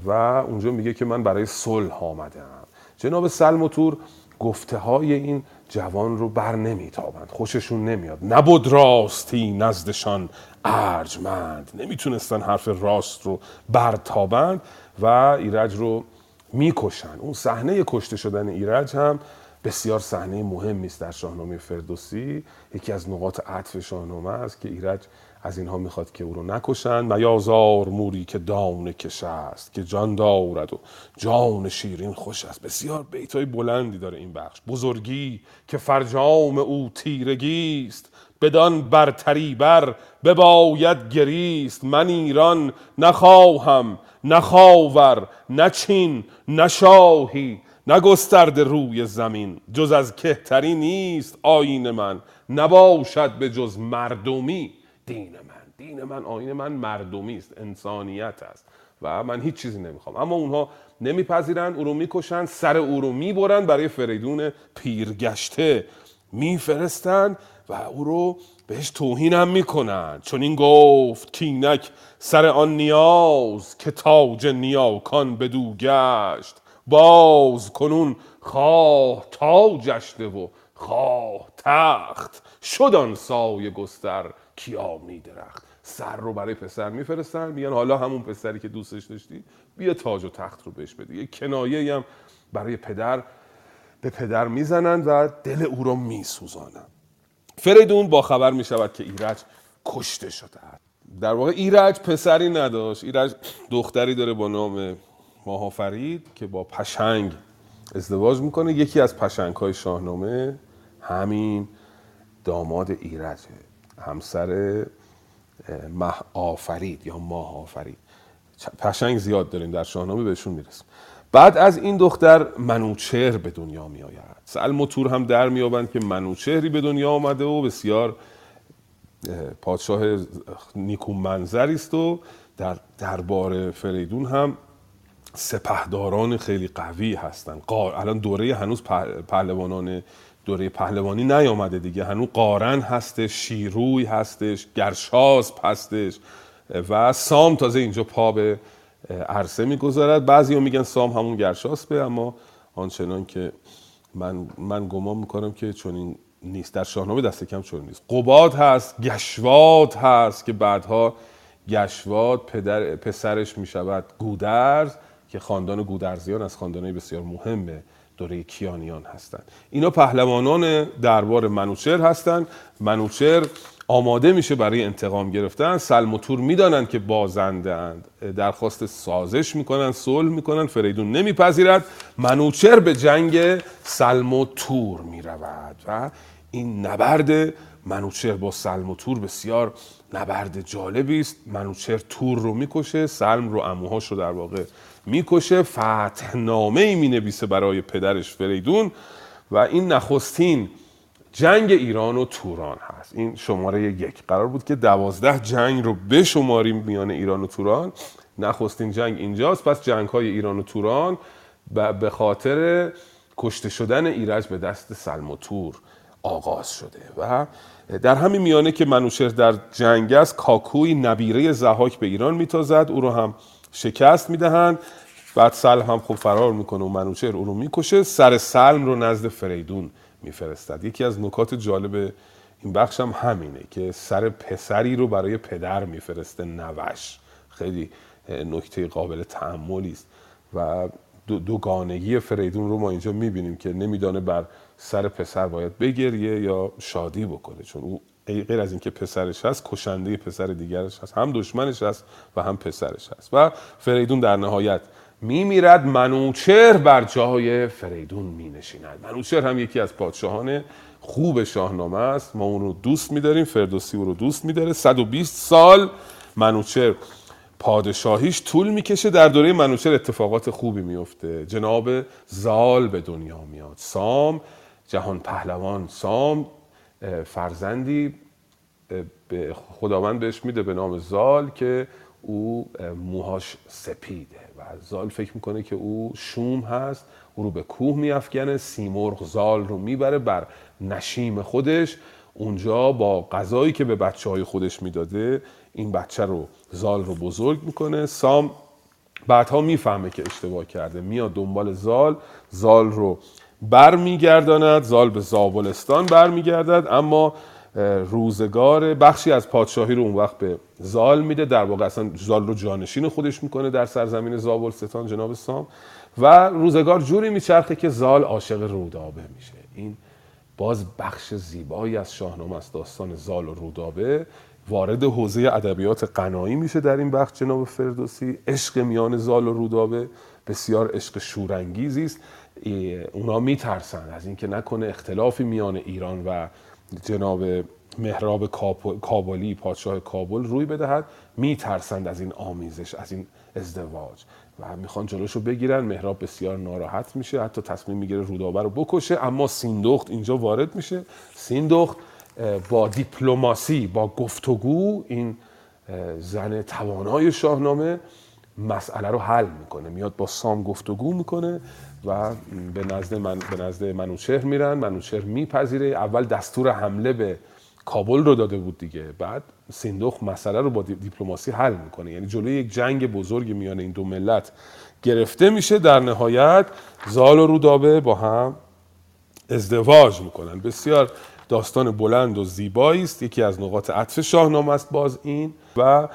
و اونجا میگه که من برای صلح آمدم. جناب سلم و تور گفته های این جوان رو بر نمیتابند. خوششون نمیاد. نبود راستی نزدشان ارجمند. نمی‌تونستن حرف راست رو برتابند و ایرج رو می‌کشن. اون صحنه کشته شدن ایرج هم بسیار صحنه مهمی است در شاهنامه فردوسی. یکی از نقاط عطف شاهنامه است که ایرج از اینها می‌خواد که او رو نکشند میازار موری که دانه کش است که جان دارد و جان شیرین خوش است. بسیار بیتای بلندی داره این بخش. بزرگی که فرجام او تیرگی است. بدان برتری بر بباید گریست. من ایران نخواهم نخاور نچین نشاهی نگسترده روی زمین. جز از کهتری نیست آین من. نباشد به جز مردمی. دین من. دین من آین من مردمی است انسانیت است و من هیچ چیزی نمی‌خوام. اما اونها نمیپذیرند او رو می‌کشند سر او رو می‌برند برای فریدون پیرگشته. میفرستند و او رو بهش توهین هم می‌کنن. چون این گفت کینک سر آن نیاز که تاج نیاکان بدو گشت. باز کنون خواه تاجشته و خواه تخت. شد آن سایه گستر کیانی درخت سر رو برای پسر میفرستن میگن حالا همون پسری که دوستش داشتی بیا تاج و تخت رو بهش بده یه کنایه هم برای پدر به پدر می‌زنند و دل او رو میسوزانند فریدون با خبر می شود که ایرج کشته شده. در واقع ایرج پسری نداشت. ایرج دختری داره با نام ماهافرید که با پشنگ ازدواج می‌کنه. یکی از پشنگ های شاهنامه همین داماد ایرجه. همسر مه آفرید یا ماه آفرید. پشنگ زیاد داریم در شاهنامه بهشون می‌رسیم. بعد از این دختر منوچهر به دنیا می آید سلم و تور هم در میابند که منوچهری به دنیا آمده و بسیار پادشاه نیکو منظری است و در دربار فریدون هم سپهداران خیلی قوی هستن الان دوره هنوز پهلوانان دوره پهلوانی نیامده دیگه. هنوز قارن هستش شیروی هستش گرشاسب هستش و سام تازه اینجا پا به عرصه می‌گذارد. بعضی میگن سام همون گرشاسبه اما آنچنان که من, من گمان می‌کنم که چون این نیست. در شاهنامه دست کم چون نیست. قباد هست گشواد هست که بعدها گشواد پدر پسرش می‌شود گودرز که خاندان گودرزیان از خاندانهای بسیار مهم دوره کیانیان هستند. اینا پهلوانان دربار منوچر هستند. منوچر آماده میشه برای انتقام گرفتن. سلم و تور می‌دانند که بازنده اند درخواست سازش می‌کنن صلح می‌کنن فریدون نمیپذیرد. منوچر به جنگ سلم و تور می‌رود و این نبرد منوچر با سلم و تور بسیار نبرد جالبی است. منوچر تور رو می‌کشه سلم رو اموهاش رو در واقع می‌کشه فتحنامه ای می‌نویسه برای پدرش فریدون و این نخستین جنگ ایران و توران هست. این شماره یک. قرار بود که دوازده جنگ رو بشماریم میان ایران و توران. نخستین جنگ اینجاست پس جنگ های ایران و توران به خاطر کشته شدن ایرج به دست سلم و تور آغاز شده. و در همین میانه که منوشر در جنگ است کاکوی نبیره زهاک به ایران میتازد. او رو هم شکست می‌دهند. بعد سلم هم خوب فرار می‌کنه و منوچهر او رو می‌کشه. سر سلم رو نزد فریدون میفرستد. یکی از نکات جالب این بخش هم همینه که سر پسری رو برای پدر میفرسته نوش. خیلی نکته قابل تحملی است. و دوگانگی فریدون رو ما اینجا می‌بینیم که نمیدانه بر سر پسر باید بگریه یا شادی بکنه. چون او غیر از اینکه پسرش هست کشنده پسر دیگرش هست. هم دشمنش هست و هم پسرش هست. و فریدون در نهایت میمیرد. منوچهر بر جای فریدون می نشیند منوچهر هم یکی از پادشاهان خوب شاهنامه است. ما اون رو دوست میداریم. فردوسی او رو دوست میداره. 120 سال منوچهر پادشاهیش طول می‌کشه. در دوره منوچهر اتفاقات خوبی میفته جناب زال به دنیا میاد. سام جهان پهلوان سام فرزندی به خداوند بهش میده به نام زال که او موهاش سپیده و زال فکر می‌کنه که او شوم هست او رو به کوه میافکنه سیمرغ زال رو می‌بره بر نشیم خودش. اونجا با غذایی که به بچه های خودش می‌داده این بچه رو زال رو بزرگ می‌کنه. سام بعدها می‌فهمه که اشتباه کرده. میاد دنبال زال زال رو برمیگرداند زال به زابلستان برمیگردد اما روزگار بخشی از پادشاهی رو اون وقت به زال میده در واقع اصلا زال رو جانشین خودش می‌کنه در سرزمین زابلستان جناب سام. و روزگار جوری میچرخه که زال عاشق رودابه میشه. این باز بخش زیبایی از شاهنامه است داستان زال و رودابه. وارد حوزه ادبیات قنایی میشه در این بخش جناب فردوسی. عشق میان زال و رودابه بسیار عشق شورانگیزی است. اونا میترسن از اینکه نکنه اختلافی میان ایران و جناب مهراب کابلی پادشاه کابل روی بدهد میترسند از این آمیزش از این ازدواج. و می‌خوان جلوشو بگیرن مهراب بسیار ناراحت میشه حتی تصمیم می‌گیره رودابه رو بکشه اما سیندخت اینجا وارد میشه. سیندخت با دیپلماسی با گفتگو این زن توانای شاهنامه مسئله رو حل می‌کنه. میاد با سام گفتگو می‌کنه. و به نزد من به نزد منوچهر میرن. منوچهر میپذیره. اول دستور حمله به کابل رو داده بود دیگه. بعد سیندخ مسئله رو با دیپلماسی حل می‌کنه. یعنی جلوی یک جنگ بزرگ میان این دو ملت گرفته میشه. در نهایت زال و رودابه با هم ازدواج می‌کنن. بسیار داستان بلند و زیبایی است. یکی از نقاط عطف شاهنامه است باز این. و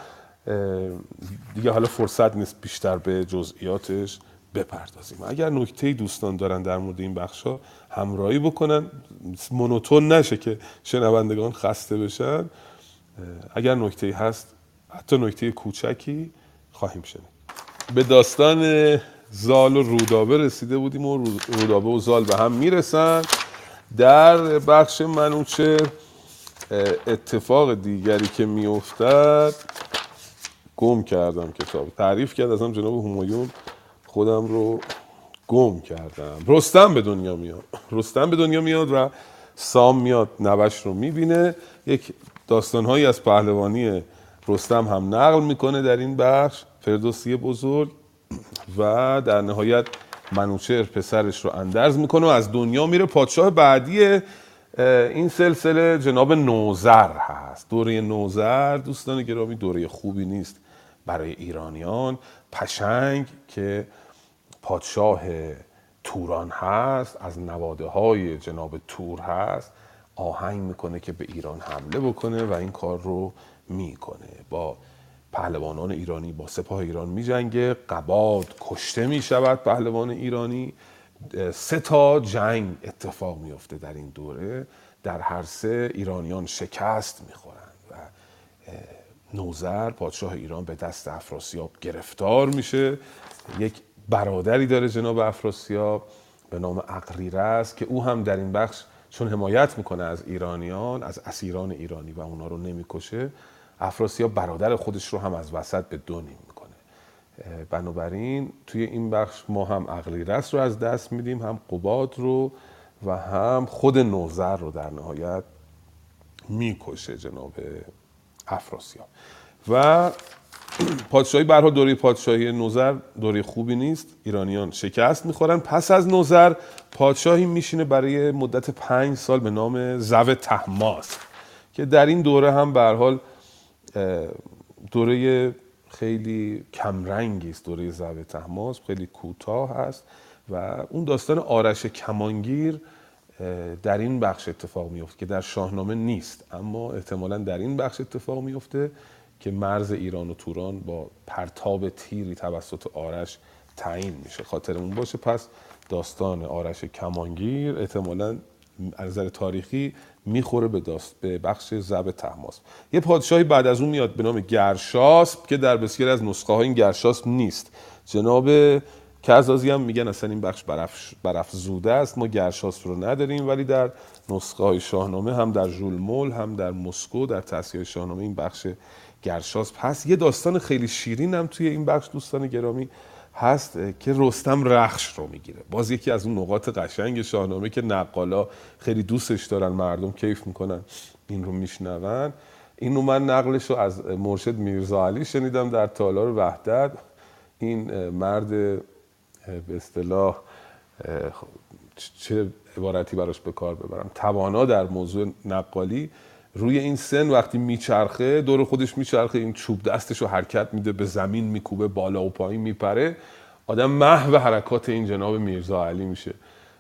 دیگه حالا فرصت نیست بیشتر به جزئیاتش بپردازیم. اگر نکته دوستان دارن در مورد این بخشا همراهی بکنن مونوتون نشه که شنوندگان خسته بشن. اگر نکته هست حتی نکته کوچکی خواهیم شنید. به داستان زال و رودابه رسیده بودیم و رودابه و زال به هم می‌رسن. در بخش منوچه اتفاق دیگری که میافتد گم کردم کتاب. تعریف کرد ازم جناب همایون. خودم رو گم کردم. رستم به دنیا میاد. رستم به دنیا میاد و سام میاد نوش رو می‌بینه. یک داستانهایی از پهلوانی رستم هم نقل می‌کنه در این بخش. فردوسی بزرگ. و در نهایت منوچهر پسرش رو اندرز می‌کنه و از دنیا میره. پادشاه بعدی این سلسله جناب نوزر هست. دوره نوزر دوستان گرامی دوره خوبی نیست برای ایرانیان. پشنگ که پادشاه توران هست از نواده های جناب تور هست آهنگ می‌کنه که به ایران حمله بکنه و این کار رو می‌کنه. با پهلوانان ایرانی با سپاه ایران میجنگه قباد کشته می‌شود پهلوان ایرانی. سه تا جنگ اتفاق میفته در این دوره. در هر سه ایرانیان شکست می‌خورند و نوزر پادشاه ایران به دست افراسیاب گرفتار میشه. یک برادری داره جناب افراسیاب به نام اقریرس که او هم در این بخش چون حمایت می‌کنه از ایرانیان از اسیران ایرانی و اونا رو نمی‌کشه افراسیاب برادر خودش رو هم از وسط به دو نیم می‌کنه. بنابراین توی این بخش ما هم اقلیرس رو از دست میدیم هم قباد رو و هم خود نوزر رو در نهایت می‌کشه جناب افراسیاب. و [clears throat] پادشاهی برها دوره پادشاهی نوزر دوره خوبی نیست. ایرانیان شکست می‌خورن. پس از نوزر پادشاهی میشینه برای مدت پنج سال به نام زو تحماس که در این دوره هم به حال دوره خیلی کمرنگی است دوره زو تحماس. خیلی کوتاه هست و اون داستان آرش کمانگیر در این بخش اتفاق میفته که در شاهنامه نیست اما احتمالا در این بخش اتفاق میفته که مرز ایران و توران با پرتاب تیری توسط آرش تعیین میشه. خاطرمون باشه پس داستان آرش کمانگیر احتمالا از نظر تاریخی می‌خوره به داست به بخش زب تحماس. یه پادشاهی بعد از اون میاد به نام گرشاسب که در بسیاری از نسخه ها این گرشاسب نیست. جناب کزازی هم میگن اصلا این بخش برف برافزوده است. ما گرشاس رو نداریم ولی در نسخه های شاهنامه هم در ژولمول هم در مسکو در تصحیح شاهنامه این بخش گرشاس پس یه داستان خیلی شیرین هم توی این بخش دوستان گرامی هست که رستم رخش رو می‌گیره. باز یکی از اون نقاط قشنگ شاهنامه که نقالا خیلی دوستش دارن مردم کیف می‌کنن این رو میشنون. این رو من نقلش رو از مرشد میرزا علی شنیدم در تالار وحدت. این مرد به اصطلاح چه عبارتی براش به کار ببرم؟ توانا در موضوع نقالی. روی این سن وقتی میچرخه دور خودش میچرخه این چوب دستش رو حرکت میده به زمین میکوبه بالا و پایین میپره. آدم محو حرکات این جناب میرزا علی میشه.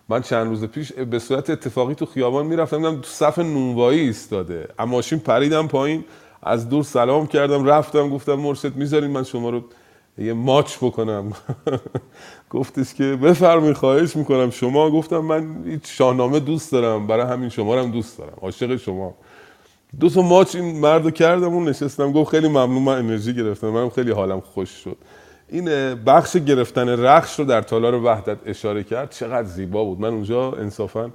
من چند روز پیش به صورت اتفاقی تو خیابان می‌رفتم دیدم تو صف نونوایی ایستاده. اما ماشین پریدم پایین از دور سلام کردم رفتم گفتم مرشد می‌ذارین من شما رو یه ماچ بکنم. [laughs] گفتش که بفرمی خواهش می‌کنم. شما گفتم من شاهنامه دوست دارم برای همین شما رو هم دوست دارم. عاشق شما. دو تا ماچ این مرد کردم اون نشستم گفت خیلی ممنون من انرژی گرفتم منم خیلی حالم خوش شد. این بخش گرفتن رخش رو در تالار وحدت اشاره کرد چقدر زیبا بود. من اونجا انصافا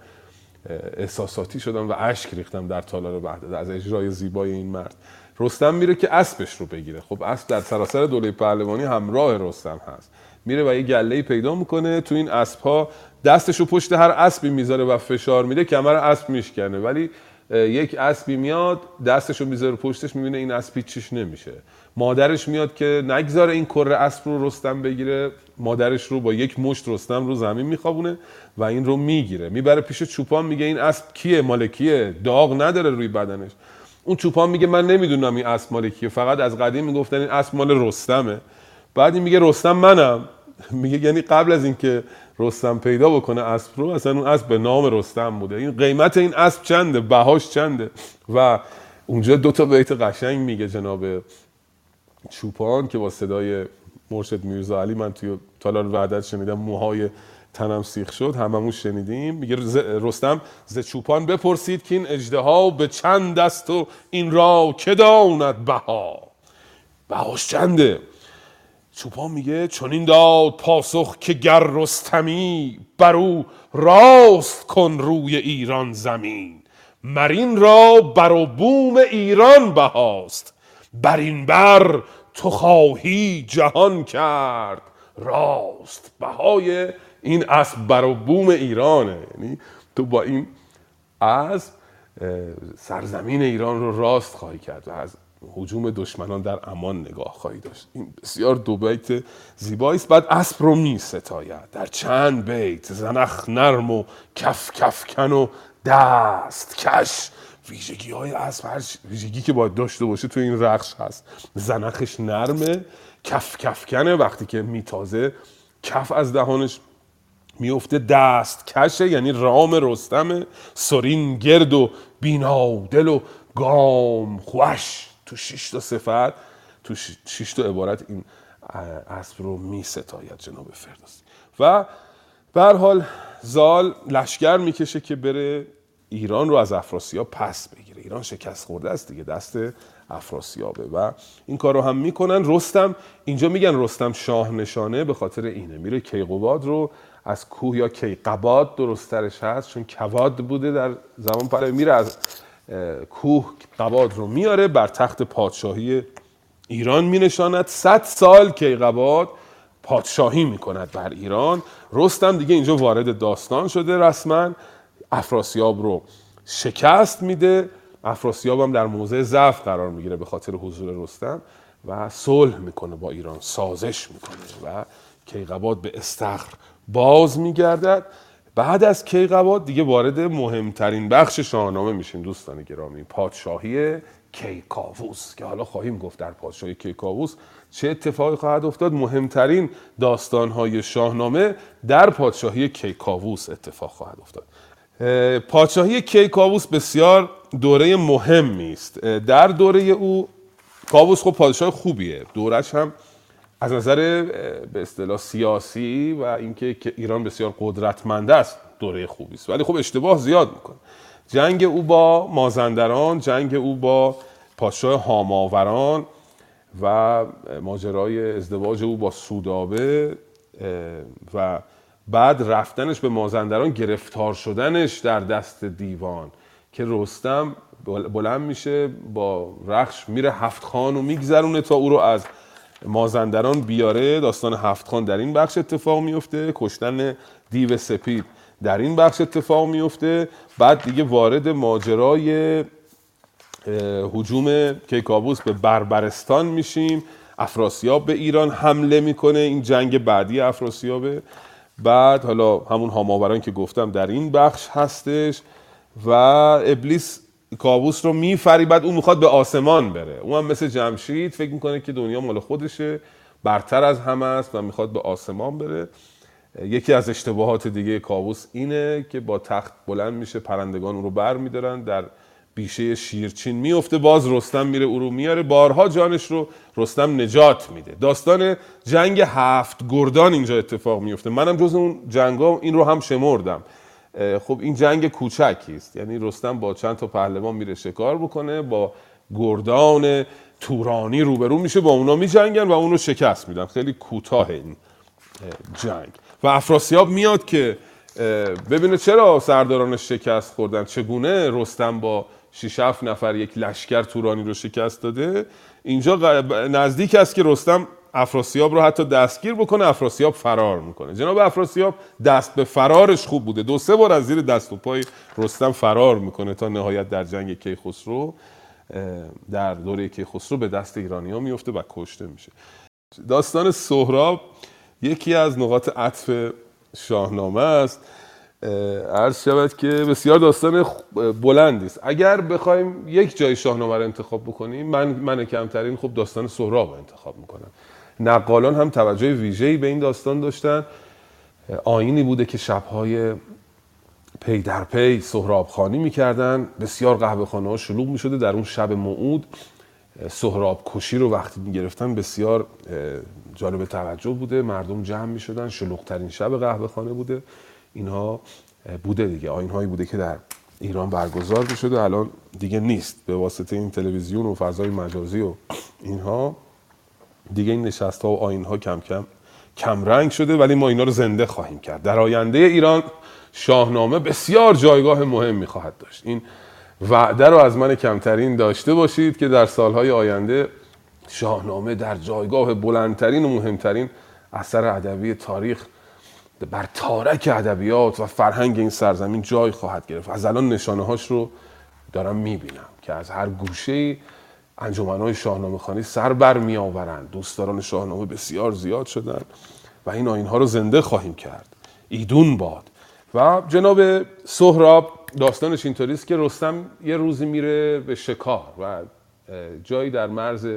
احساساتی شدم و اشک ریختم در تالار وحدت از اجرای زیبای این مرد. رستم میره که اسبش رو بگیره. خب اسب در سراسر دوله پهلوانی همراه رستم هست. میره و یه گله پیدا می‌کنه تو این اسب ها دستش رو پشت هر اسبی می‌ذاره و فشار میده کمر اسب میشکنه. ولی یک اسبی میاد دستش رو می‌ذاره پشتش می‌بینه این اسب چیش نمیشه. مادرش میاد که نگذاره این کره اسب رو رستم بگیره مادرش رو با یک مشت رستم رو زمین میخوابونه و این رو می‌گیره. می‌بره پیش چوپان میگه این اسب کیه؟ مال کیه؟ داغ نداره روی بدنش. اون چوپان میگه من نمی‌دونم این اسب مال کیه. فقط از قدیم می‌گفتن این اسب مال رستمه. بعد این میگه رستم منم. [laughs] میگه یعنی قبل از اینکه رستم پیدا بکنه اسب رو اصلا اون اسب به نام رستم بوده. این قیمت این اسب چنده؟ بهاش چنده؟ و اونجا دو تا بیت قشنگ میگه جناب چوپان که با صدای مرشد میرزا علی من توی تالار وعدت شنیدم موهای تنم سیخ شد هممون شنیدیم. میگه رستم ز چوپان بپرسید که این اجده به چند دست و این را که داند بها؟ بهاش چنده؟ چوپان میگه چون این داد پاسخ که گر رستمی بر او راست کن روی ایران زمین. مرین را بر و بوم ایران بهاست. بر این بر تو خواهی جهان کرد. راست. بهای این اسب بر و بوم ایرانه. یعنی تو با این اسب سرزمین ایران رو راست خواهی کرد. و از حجوم دشمنان در امان نگاه خواهی داشت. این بسیار دو بیت زیبایی است. بعد اسب رو می ستاید. در چند بیت زنخ نرم و کف کف کن و دست کش. ویژگی های اسب هر ویژگی که باید داشته باشه تو این رخش هست. زنخش نرمه کف کف کنه. وقتی که میتازه کف از دهانش میفته دست کشه یعنی رام رستمه سرین گرد و بینادل و گام خوش. تو شش تا صفت تو شش تا عبارت این اسب رو می ستاید جناب فردوسی. و به حال زال لشکر می‌کشه که بره ایران رو از افراسیاب پس بگیره. ایران شکست خورده است دیگه دست افراسیابه. و این کار رو هم می‌کنن. رستم اینجا میگن رستم شاه نشانه به خاطر اینه. میره کیقوباد رو از کوه یا کیقباد درسترش هست چون کواد بوده در زمان پهلوی میره از کوه قباد رو میاره بر تخت پادشاهی ایران می نشاند صد سال کیقباد پادشاهی می کند بر ایران. رستم دیگه اینجا وارد داستان شده رسما. افراسیاب رو شکست میده. افراسیاب هم در موضع ضعف قرار می‌گیره به خاطر حضور رستم و صلح می‌کنه با ایران سازش می‌کنه و کیقباد به استخر باز میگردد. بعد از کیقباد دیگه وارد مهمترین بخش شاهنامه میشیم دوستان گرامی. پادشاهی کیکاووس که حالا خواهیم گفت در پادشاهی کیکاووس چه اتفاقی خواهد افتاد. مهمترین داستانهای شاهنامه در پادشاهی کیکاووس اتفاق خواهد افتاد. پادشاهی کیکاووس بسیار دوره مهمی است. در دوره او کاووس خب پادشاه خوبیه. دورش هم از نظر به اصطلاح سیاسی و اینکه ایران بسیار قدرتمند است دوره خوبی است. ولی خب اشتباه زیاد می‌کنه. جنگ او با مازندران جنگ او با پادشاه هاماوران و ماجرای ازدواج او با سودابه و بعد رفتنش به مازندران گرفتار شدنش در دست دیوان که رستم بلند میشه با رخش میره هفت خان و میگذرونه تا او رو از مازندران بیاره داستان هفت خان در این بخش اتفاق میفته کشتن دیو سپید در این بخش اتفاق میفته. بعد دیگه وارد ماجرای حجوم کیکاووس به بربرستان میشیم. افراسیاب به ایران حمله می‌کنه این جنگ بعدی افراسیابه. بعد حالا همون هاماوران که گفتم در این بخش هستش و ابلیس کابوس رو میفری بعد اون می‌خواد به آسمان بره. اون هم مثل جمشید فکر می‌کنه که دنیا مال خودشه برتر از همه است و می‌خواد به آسمان بره. یکی از اشتباهات دیگه کابوس اینه که با تخت بلند میشه پرندگان اون رو بر میدارن در بیشه شیرچین میفته باز رستم میره او رو میاره. بارها جانش رو رستم نجات میده. داستان جنگ هفت گردان اینجا اتفاق میفته منم جز اون جنگا این رو هم شمردم. خب این جنگ کوچکی است. یعنی رستم با چند تا پهلوان میره شکار بکنه با گردان تورانی روبرو میشه با اونا میجنگن و اونو شکست میدن. خیلی کوتاه این جنگ. و افراسیاب میاد که ببینه چرا سردارانش شکست خوردن. چگونه رستم با 6 7 نفر یک لشکر تورانی رو شکست داده؟ اینجا نزدیک است که رستم افراسیاب رو حتی دستگیر بکنه افراسیاب فرار می‌کنه. جناب افراسیاب دست به فرارش خوب بوده. دو سه بار از زیر دست و پای رستم فرار می‌کنه تا نهایت در جنگ کیخسرو در دوره کیخسرو به دست ایرانی ها میفته و کشته میشه. داستان سهراب یکی از نقاط عطف شاهنامه است. عرض شود که بسیار داستان بلندی است. اگر بخوایم یک جای شاهنامه رو انتخاب بکنیم من من کمترین خب داستان سهراب رو انتخاب می‌کنم. نقالان هم توجه ویژه‌ای به این داستان داشتن. آینی بوده که شبهای پی در پی سهراب خانی می‌کردن. بسیار قهوه خانه ها شلوغ می‌شده. در اون شب موعود سهراب کشی رو وقتی می‌گرفتن بسیار جالب توجه بوده. مردم جمع می‌شدن. شلوغ ترین شب قهوه خانه بوده. اینها بوده دیگه. آین هایی بوده که در ایران برگزار می‌شده. الان دیگه نیست. به واسطه این تلویزیون و فضای مجازی و اینها. دیگه این نشست ها و آین ها کم کم کم رنگ شده ولی ما اینا رو زنده خواهیم کرد. در آینده ایران شاهنامه بسیار جایگاه مهمی خواهد داشت. این وعده رو از من کمترین داشته باشید که در سالهای آینده شاهنامه در جایگاه بلندترین و مهمترین اثر ادبی تاریخ بر تارک ادبیات و فرهنگ این سرزمین جای خواهد گرفت. از الان نشانه هاش رو دارم می‌بینم که از هر گوشه های شاهنامه خانی سر بر می آورند دوستداران شاهنامه بسیار زیاد شدن و این آین ها رو زنده خواهیم کرد. ایدون باد. و جناب سهراب داستانش اینطوری است که رستم یه روزی میره به شکار و جایی در مرز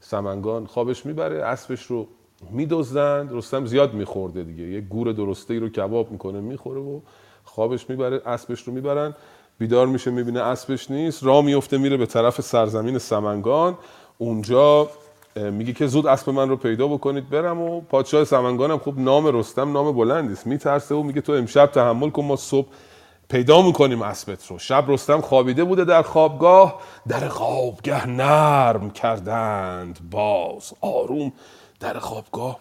سمنگان خوابش می‌بره اسبش رو میدزدند. رستم زیاد میخورده دیگه. یه گور درسته ای رو کباب می‌کنه می‌خوره و خوابش می‌بره اسبش رو می‌برن. بیدار میشه می‌بینه اسبش نیست. راه میفته میره به طرف سرزمین سمنگان. اونجا میگه که زود اسب من رو پیدا بکنید برم و پادشاه سمنگانم خب نام رستم نام بلندی است. میترسه و میگه تو امشب تحمل کن ما صبح پیدا می‌کنیم اسبت رو. شب رستم خوابیده بوده در خوابگاه. در خوابگاه نرم کردند باز آروم. در خوابگاه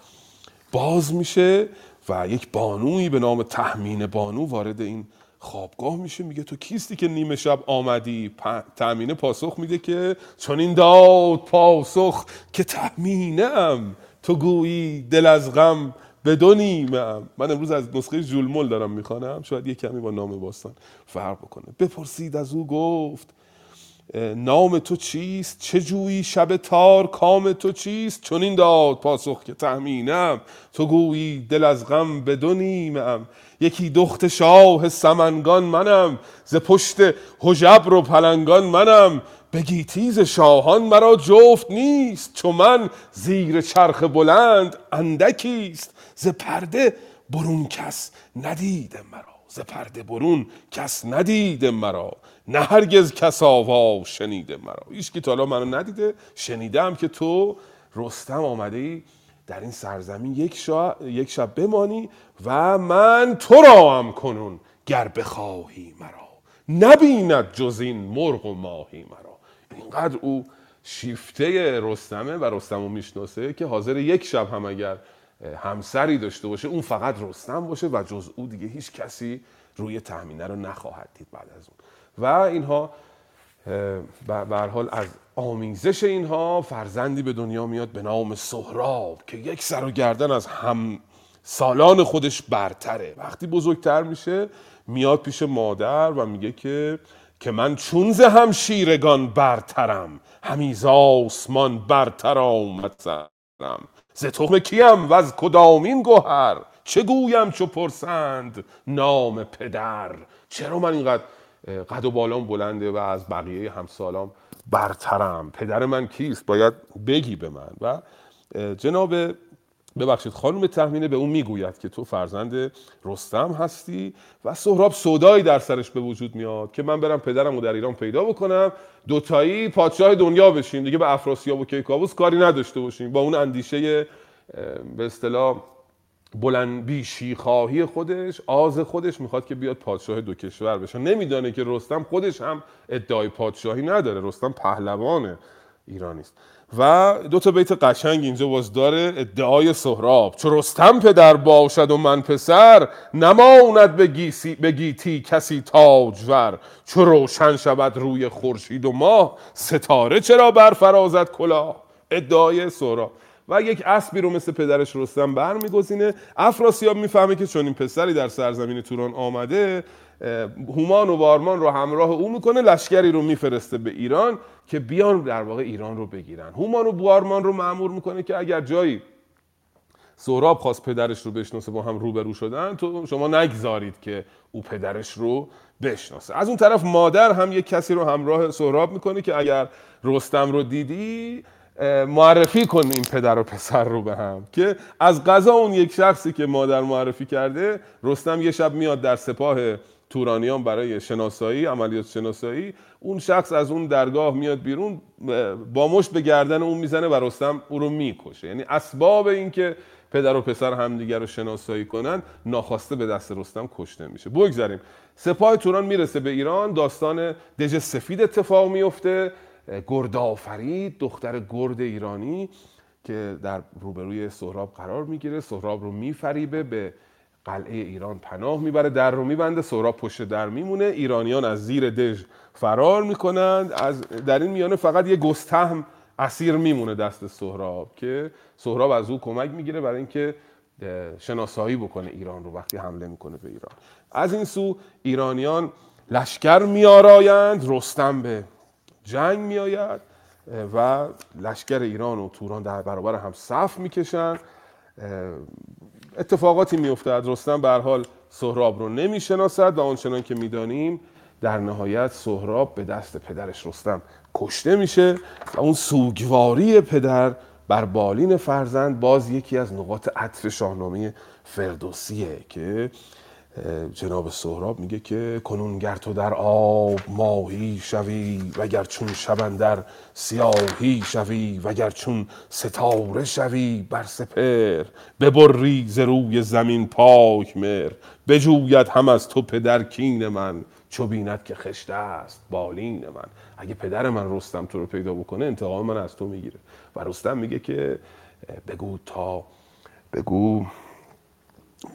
باز میشه و یک بانویی به نام تحمین بانو وارد این خوابگاه میشه میگه تو کیستی که نیمه شب آمدی؟ تأمینه پاسخ میده که چون این داد پاسخ که تأمینم. تو گویی دل از غم به دو نیمه من امروز از نسخه جولمول دارم می‌خوانم. شاید یه کمی با نام باستان فرق بکنه. بپرسید از او گفت نام تو چیست؟ چه جویی شب تار؟ کام تو چیست؟ چون این داد پاسخ که تهمینم تو گویی دل از غم به دو نیمم. یکی دخت شاه سمنگان منم ز پشت حجبر و پلنگان منم. بگی تیز شاهان مرا جفت نیست چو من زیر چرخ بلند اندکیست. ز پرده برون کس ندیده مرا ز پرده برون کس ندیده مرا. نه هرگز کس آوا شنیده مرا. هیچ کی تا منو ندیده شنیدم که تو رستم آمده ای در این سرزمین یک, شا... یک شب بمانی و من تو را هم کنون گر بخواهی مرا. نبیند جز این مرغ و ماهی مرا. اینقدر او شیفته رستمه و رستم رو می‌شناسه که حاضر یک شب هم اگر همسری داشته باشه اون فقط رستم باشه و جز او دیگه هیچ کسی روی تهمینه رو نخواهد دید بعد از اون. و اینها به حال از آمیزش اینها فرزندی به دنیا میاد به نام سهراب که یک سر و گردن از هم سالان خودش برتره. وقتی بزرگتر میشه میاد پیش مادر و میگه که که من چون ز هم شیرگان برترم همیز آسمان برتر آمد سرم ز تخم کیم و از کدامین گوهر؟ چه گویم چو پرسند نام پدر؟ چرا من اینقدر قد و بالام بلنده و از بقیه همسالام برترم. پدر من کیست؟ باید بگی به من. و جناب ببخشید خانم تهمینه به اون می‌گوید که تو فرزند رستم هستی و سهراب سودایی در سرش به وجود میاد که من برم پدرم رو در ایران پیدا بکنم دوتایی پادشاه دنیا بشیم. دیگه به افراسیاب و کیکاووس کاری نداشته باشیم. با اون اندیشه به اصطلاح بلند بیشی خواهی خودش آز خودش می‌خواد که بیاد پادشاه دو کشور بشه. نمیدانه که رستم خودش هم ادعای پادشاهی نداره. رستم پهلوان ایرانی است. و دو تا بیت قشنگ اینجا باز داره ادعای سهراب. چو رستم پدر باشد و من پسر نماند به, به گیتی کسی تاجور. چو روشن شود روی خورشید و ماه ستاره چرا برفرازد کلاه؟ ادعای سهراب. و یک اسبی رو مثل پدرش رستم برمیگزینه. افراسیاب می‌فهمه که چون این پسری در سرزمین توران آمده هومان و بارمان رو همراه او می‌کنه لشکری رو میفرسته به ایران که بیان در واقع ایران رو بگیرن. هومان و بارمان رو معمور می‌کنه که اگر جایی سهراب خواست پدرش رو بشناسه با هم روبرو شدن تو شما نگذارید که او پدرش رو بشناسه. از اون طرف مادر هم یک کسی رو همراه سهراب می‌کنه که اگر رستم رو دیدی معرفی کن این پدر و پسر رو به هم. که از قضا اون یک شخصی که مادر معرفی کرده رستم یه شب میاد در سپاه تورانیان برای شناسایی عملیات شناسایی. اون شخص از اون درگاه میاد بیرون با مشت به گردن اون می‌زنه و رستم او رو می‌کشه. یعنی اسباب اینکه پدر و پسر همدیگر رو شناسایی کنن ناخواسته به دست رستم کشته میشه. بگذاریم. سپاه توران می‌رسه به ایران داستان دژ سفید اتفاق میفته. گردآفرید دختر گرد ایرانی که در روبروی سهراب قرار می‌گیره. سهراب رو میفریبه به قلعه ایران پناه می‌بره در رو میبنده سهراب پشت در میمونه. ایرانیان از زیر دژ فرار می‌کنند. از در این میانه فقط یه گستهم اسیر میمونه دست سهراب که سهراب از او کمک می‌گیره برای اینکه شناسایی بکنه ایران رو وقتی حمله می‌کنه به ایران. از این سو ایرانیان لشکر میارایند رستم به جنگ میآید و لشکر ایران و توران در برابر هم صف می‌کشن. اتفاقاتی میافتد. رستم به حال سهراب رو نمی‌شناسد و آنچنان که می‌دانیم در نهایت سهراب به دست پدرش رستم کشته میشه و اون سوگواری پدر بر بالین فرزند باز یکی از نقاط عطف شاهنامه فردوسیه که جناب سهراب میگه که کنونگر تو در آب ماهی شوی وگر چون شبندر سیاهی شوی وگر چون ستاره شوی بر سپر ببری ز روی زمین پاک مر بجوید هم از تو پدر کین من چو بیند که خشته است بالین من. اگه پدر من رستم تو رو پیدا بکنه انتقام من از تو می‌گیره. و رستم میگه که بگو تا بگو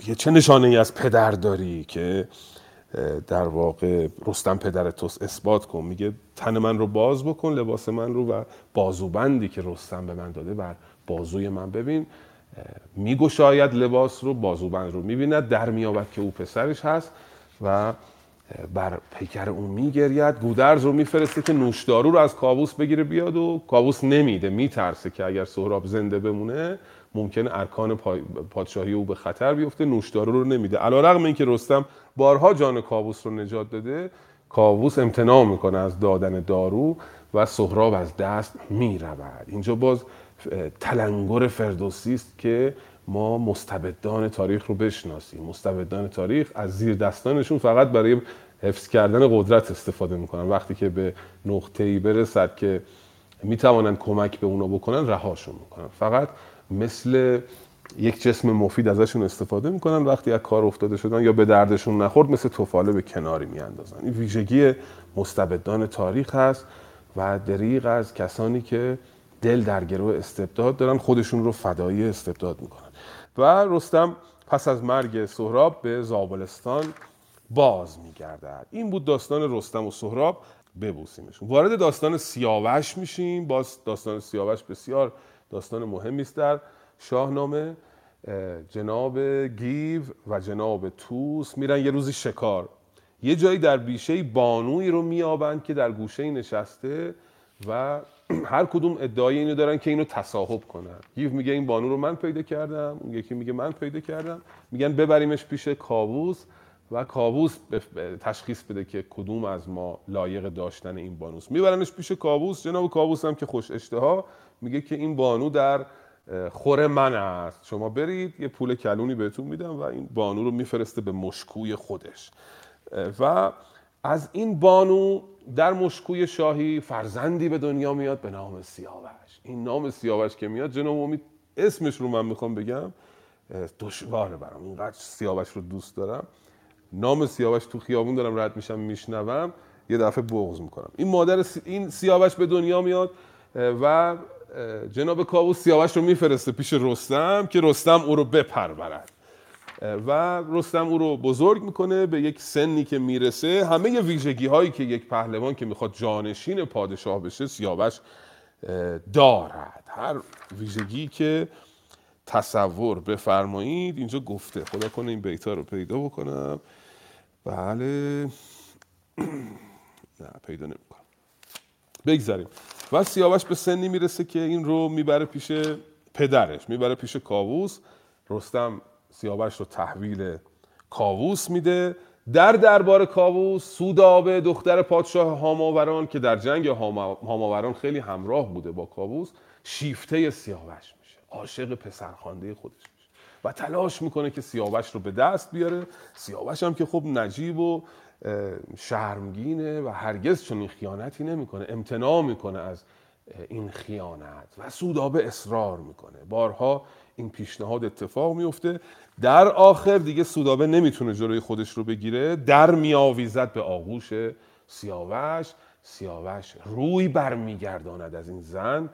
یه چه نشانه ای از پدر داری که در واقع رستم پدر توس اثبات کن. میگه تن من رو باز بکن لباس من رو و بازوبندی که رستم به من داده بر بازوی من ببین. میگشاید لباس رو بازوبند رو می‌بیند. در میابد که او پسرش هست و بر پیکر اون میگرید. گودرز رو میفرسته که نوشدارو رو از کابوس بگیره بیاد و کابوس نمیده. میترسه که اگر سهراب زنده بمونه ممکنه ارکان پادشاهی او به خطر بیفته نوشدارو رو نمیده. علا رقم این که رستم بارها جان کابوس رو نجات داده کابوس امتناع می‌کنه از دادن دارو و سهراب از دست می‌رود. اینجا باز تلنگر فردوسی است که ما مستبدان تاریخ رو بشناسیم. مستبدان تاریخ از زیر دستانشون فقط برای حفظ کردن قدرت استفاده می‌کنن. وقتی که به نقطه ای برسد که می‌توانند کمک به اونا بکنن رهاشون می‌کنن. فقط مثل یک جسم مفید ازشون استفاده می‌کنن وقتی از کار افتاده شدن یا به دردشون نخورد مثل توفاله به کناری میاندازن. این ویژگی مستبدان تاریخ هست و دریغ از کسانی که دل در گروه استبداد دارن خودشون رو فدایی استبداد می‌کنن. و رستم پس از مرگ سهراب به زابلستان باز میگردد. این بود داستان رستم و سهراب. ببوسیمشون. وارد داستان سیاوش میشیم. باز داستان سیاوش بسیار داستان مهمی است در شاهنامه جناب گیو و جناب توس میرن یه روزی شکار. یه جایی در بیشه بانوی رو میابند که در گوشه نشسته و [clears throat] هر کدوم ادعای اینو دارن که اینو تصاحب کنن. گیو میگه این بانو رو من پیدا کردم اون یکی میگه من پیدا کردم. میگن ببریمش پیش کاووس و کاووس تشخیص بده که کدوم از ما لایق داشتن این بانوس میبرنش پیش کاووس جناب کاووس هم که خوش اشتها میگه که این بانو در خور من است. شما برید یه پول کلونی بهتون میدم و این بانو رو میفرسته به مشکوی خودش. و از این بانو در مشکوی شاهی فرزندی به دنیا میاد به نام سیاوش. این نام سیاوش که میاد جناب امید اسمش رو من می‌خوام بگم. دشواره برام. اینقدر سیاوش رو دوست دارم. نام سیاوش تو خیابون دارم رد میشم میشنوم. یه دفعه بغض می‌کنم. این مادر این سیاوش به دنیا میاد و جناب کاووس سیاوش رو میفرسته پیش رستم که رستم او رو بپرورد. و رستم او رو بزرگ می‌کنه به یک سنی که می‌رسه. همه ویژگی هایی که یک پهلوان که می‌خواد جانشین پادشاه بشه سیاوش دارد. هر ویژگی که تصور بفرمایید اینجا گفته. خدا کنه این بیتا رو پیدا بکنم. بله. [clears throat] نه پیدا نمی‌کنم. بگذاریم. و سیاوش به سنی می‌رسه که این رو می‌بره پیش پدرش می‌بره پیش کاووس. رستم سیاوش رو تحویل کاووس میده. در دربار کاووس سودابه دختر پادشاه هاماوران که در جنگ هاماوران خیلی همراه بوده با کاووس شیفته سیاوش میشه. عاشق پسرخوانده خودش میشه. و تلاش می‌کنه که سیاوش رو به دست بیاره. سیاوش هم که خب نجیب و شرمگینه و هرگز چون خیانتی نمی‌کنه. امتناع می‌کنه از این خیانت و سودابه اصرار می‌کنه. بارها این پیشنهاد اتفاق میفته در آخر دیگه سودابه نمی‌تونه جلوی خودش رو بگیره. در میآویزد به آغوش سیاوش. سیاوش روی برمیگرداند از این زن.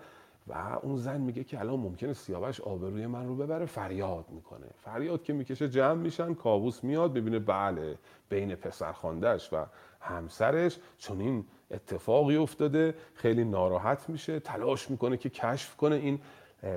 و اون زن میگه که الان ممکنه سیاوش آبروی من رو ببره فریاد می‌کنه. فریاد که می‌کشه جمع میشن کاووس میاد ببینه بله بین پسرخواندهش و همسرش چون این اتفاقی افتاده خیلی ناراحت میشه تلاش می‌کنه که کشف کنه این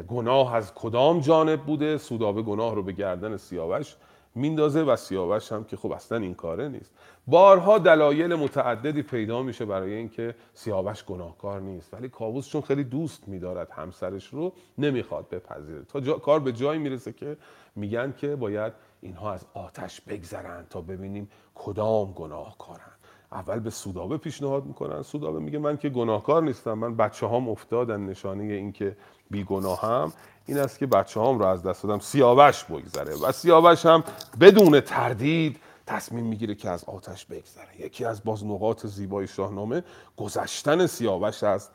گناه از کدام جانب بوده؟ سودابه گناه رو به گردن سیاوش میندازه و سیاوش هم که خب اصلا این کاره نیست. بارها دلایل متعددی پیدا میشه برای اینکه سیاوش گناهکار نیست. ولی کاووس چون خیلی دوست میدارد همسرش رو نمی‌خواد بپذیره. تا کار به جایی می‌رسه که میگن که باید اینها از آتش بگذرن تا ببینیم کدام گناهکارن. اول به سودابه پیشنهاد می‌کنن. سودابه میگه من که گناهکار نیستم. من بچه هام افتادن. نشانه اینکه بیگناهم. این است که بچه هام رو از دست دادم. سیاوش بگذره و سیاوش هم بدون تردید تصمیم می‌گیره که از آتش بگذره. یکی از باز نقاط زیبای شاهنامه گذشتن سیاوش از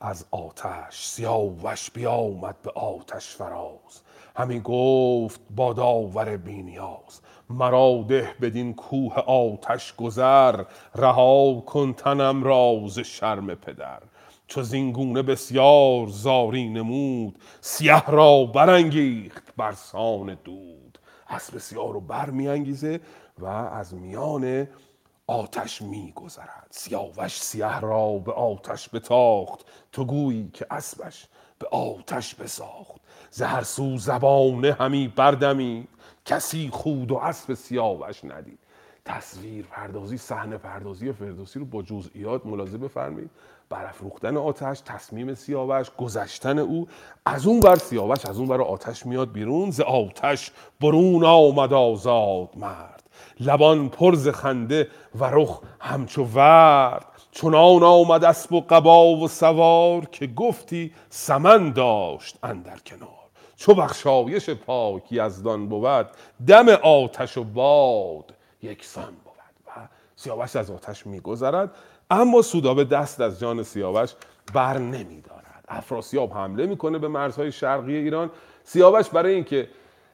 از آتش سیاوش بیامد به آتش فراز. همین گفت با داور بینیاز مرا ده بدین کوه آتش گذر رها کن تنم راز شرم پدر. چو زینگونه بسیار زاری نمود سیه را برانگیخت برسان دود. اسب بسیار رو برمیانگیزه و از میان آتش میگذرد. سیاوش سیه را به آتش بتاخت. تو گویی که اسبش به آتش بساخت. زهر سو زبانه همی بردمی. کسی خود و اسب سیاوش ندید. تصویر پردازی صحنه پردازی فردوسی رو با جزئیات ملاحظه بفرمایید. برافروختن آتش تصمیم سیاوش گذشتن او. از اون بر سیاوش از اون بر آتش میاد بیرون ز آتش برون آمد آزاد مرد. لبان پرز خنده و رخ همچو ورد. چنان آمد اسب و قبا و سوار که گفتی سمن داشت اندر کنار. چو بخشایش پاک یزدان بود دم آتش و باد یکسان بود. و سیاوش از آتش میگذرد. اما سودابه دست از جان سیاوش بر نمیدارد. افراسیاب حمله می‌کنه به مرزهای شرقی ایران. سیاوش برای اینکه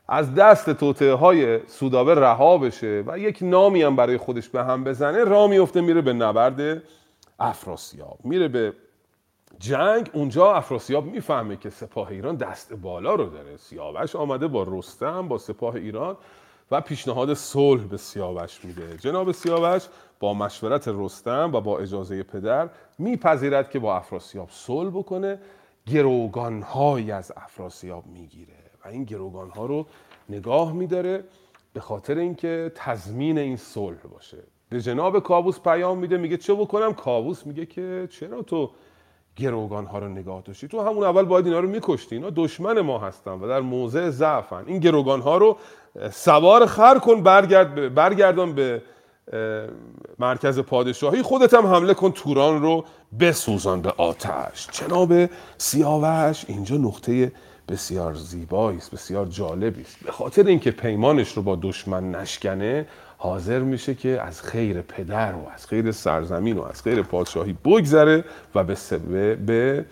از دست توطعه های سودابه رها بشه و یک نامی هم برای خودش به هم بزنه را میفته میره به نبرد افراسیاب. میره به جنگ. اونجا افراسیاب می‌فهمه که سپاه ایران دست بالا رو داره. سیاوش آمده با رستم با سپاه ایران. و پیشنهاد صلح به سیاوش میده. جناب سیاوش با مشورت رستم و با اجازه پدر میپذیرد که با افراسیاب صلح بکنه. گروگانهایی از افراسیاب می‌گیره و این گروگانها رو نگاه میداره به خاطر اینکه تضمین این صلح باشه. به جناب کابوس پیام میده میگه چه بکنم؟ کابوس میگه که چرا تو گروگان ها رو نگاه داشتی؟ تو همون اول باید اینا رو میکشتی. اینا دشمن ما هستن و در موضع ضعفن. این گروگان ها رو سوار خر کن برگرد برگردان به مرکز پادشاهی. خودت هم حمله کن توران رو بسوزان به آتش. جناب سیاوش اینجا نقطه بسیار زیبایی است بسیار جالبی است. به خاطر اینکه پیمانش رو با دشمن نشکنه حاضر میشه که از خیر پدر و از خیر سرزمین و از خیر پادشاهی بگذره و به, به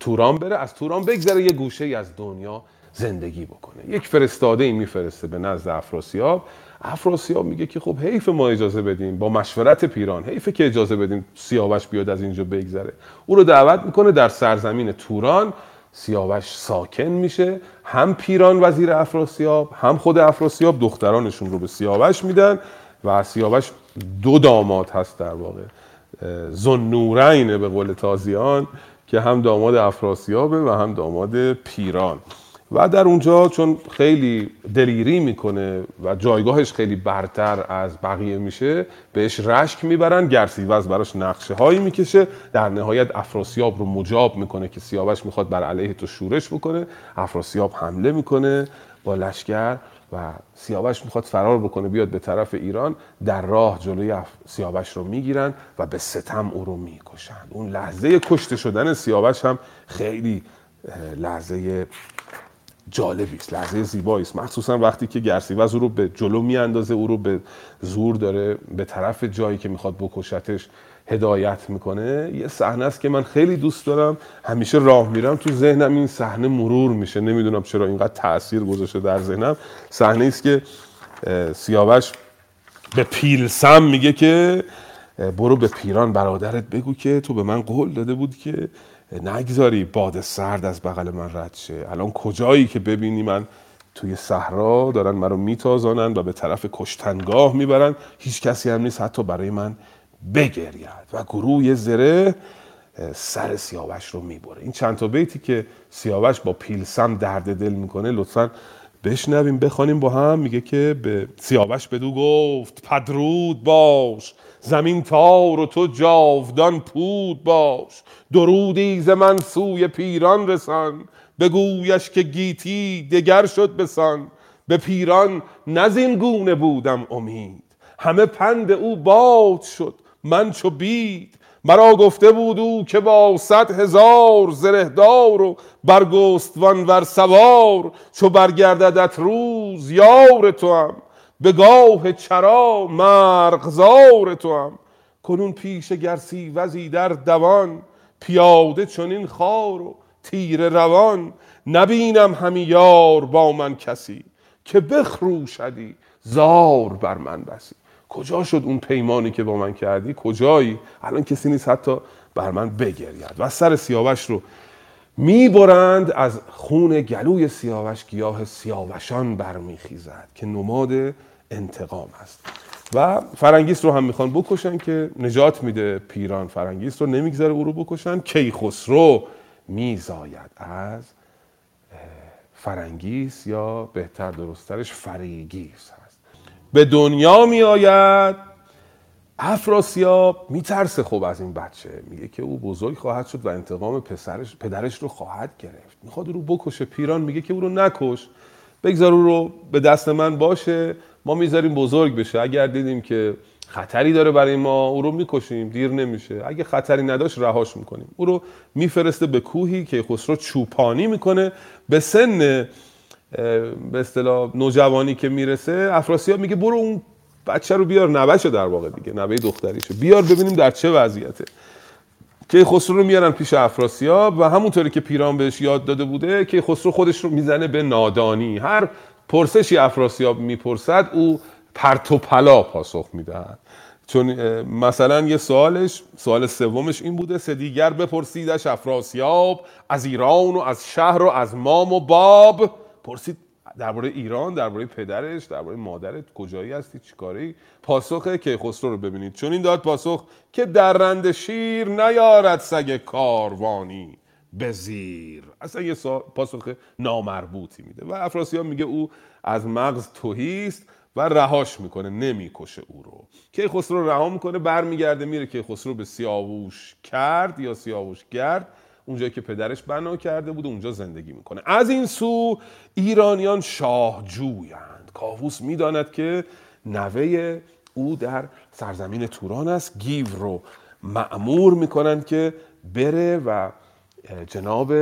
توران بره. از توران بگذره یه گوشه ای از دنیا زندگی بکنه. یک فرستاده ای میفرسته به نزد افراسیاب. افراسیاب میگه که خب حیف ما اجازه بدیم. با مشورت پیران. حیف که اجازه بدیم سیاوش بیاد از اینجا بگذره. او رو دعوت می‌کنه در سرزمین توران. سیاوش ساکن میشه. هم پیران وزیر افراسیاب هم خود افراسیاب دخترانشون رو به سیاوش میدن و سیاوش دو داماد هست در واقع. زنورینه به قول تازیان که هم داماد افراسیابه و هم داماد پیران. و در اونجا چون خیلی دلیری می‌کنه و جایگاهش خیلی برتر از بقیه میشه بهش رشک می‌برن گرسیوز براش نقشه هایی می‌کشه در نهایت افراسیاب رو مجاب می‌کنه که سیاوش می‌خواد بر علیه تو شورش بکنه افراسیاب حمله می‌کنه با لشکر و سیاوش می‌خواد فرار بکنه بیاد به طرف ایران در راه جلوی سیاوش رو می‌گیرن و به ستم او رو می‌کشن. اون لحظه کشته شدن سیاوش هم خیلی لحظه جالبی است. لحظه زیبایی است. مخصوصا وقتی که گرسیوز او رو به جلو میاندازه او رو به زور داره به طرف جایی که می‌خواد بکشتش هدایت می‌کنه. یه صحنه است که من خیلی دوست دارم. همیشه راه میرم تو ذهنم. این صحنه مرور میشه. نمی‌دونم چرا اینقدر تاثیر گذاشته در ذهنم. صحنه است که سیاوش به پیلسم میگه که برو به پیران برادرت بگو که تو به من قول داده بود که نگذاری باد سرد از بغل من رد شه. الان کجایی که ببینی من؟ توی صحرا دارن منو میتازانن و به طرف کشتنگاه می‌برن. هیچ کسی هم نیست حتی برای من بگرید و گروه زره سر سیاوش رو می‌بره. این چند تا بیتی که سیاوش با پیلسم درد دل می‌کنه لطفا بشنویم بخوانیم با هم. میگه که به سیاوش بدو گفت پدرود باش. زمین تار و تو جاودان پود باش. درودی ز من سوی پیران رسان. بگویش که گیتی دگر شد بسان به پیران نزین گونه بودم امید. همه پند او باد شد من چو بید. مرا گفته بود او که با صد هزار زرهدار و برگستوان ور سوار. چو برگرددت روز یار تو هم به گاه چرا مرغزار تو هم. کنون پیش گرسی وزی در دوان پیاده چنین خار و تیر روان. نبینم همی یار با من کسی که بخروشدی زار بر من بسی. کجا شد اون پیمانی که با من کردی؟ کجایی؟ الان کسی نیست حتی بر من بگرید. و سر سیاوش رو می‌برند از خون گلوی سیاوش گیاه سیاوشان برمیخیزد که نماد انتقام است. و فرنگیس رو هم می‌خوان بکشن که نجات میده پیران فرنگیس رو. نمی‌گذاره او رو بکشن کیخسرو میزاید از فرنگیس یا بهتر درسترش فریگیس هست. به دنیا میآید افراسیاب میترسه خوب از این بچه. میگه که او بزرگ خواهد شد و انتقام پسرش پدرش رو خواهد گرفت. می‌خواد او رو بکشه پیران میگه که او رو نکش. بگذار او رو به دست من باشه. ما می‌ذاریم بزرگ بشه. اگر دیدیم که خطری داره برای ما او رو می‌کشیم. دیر نمیشه. اگه خطری نداشت رهاش می‌کنیم. او رو میفرسته به کوهی که خسرو چوپانی می‌کنه. به سن به اصطلاح نوجوانی که می‌رسه افراسیاب میگه برو اون بچه رو بیار نوهشو در واقع دیگه نوه دختریشو. بیار ببینیم در چه وضعیته. که خسرو رو میارن پیش افراسیاب و همونطوری که پیران بهش یاد داده بوده که خسرو خودش رو می‌زنه به نادانی. هر پرسشی افراسیاب می‌پرسد او پرت و پلا پاسخ می‌دهد. چون مثلا یه سوالش سوال سومش این بوده سه دیگر بپرسیدش افراسیاب از ایران و از شهر و از مام و باب. پرسید درباره ایران درباره پدرش درباره مادرت کجایی هستی چیکاری پاسخ کیخسرو رو ببینید. چون این داد پاسخ که درنده شیر نیارد سگ کاروانی به زیر. اصلا یه پاسخ نامربوطی میده و افراسیاب میگه او از مغز توهیست و رهاش می‌کنه نمی‌کشه او رو. کیخسرو رها می‌کنه برمیگرده میره کیخسرو به سیاووش کرد یا سیاووش گرد. اونجایی که پدرش بنا کرده بود اونجا زندگی می‌کنه. از این سو ایرانیان شاهجویند. کاووس می‌داند که نوه او در سرزمین توران است. گیو رو معمور می‌کنند که بره و جناب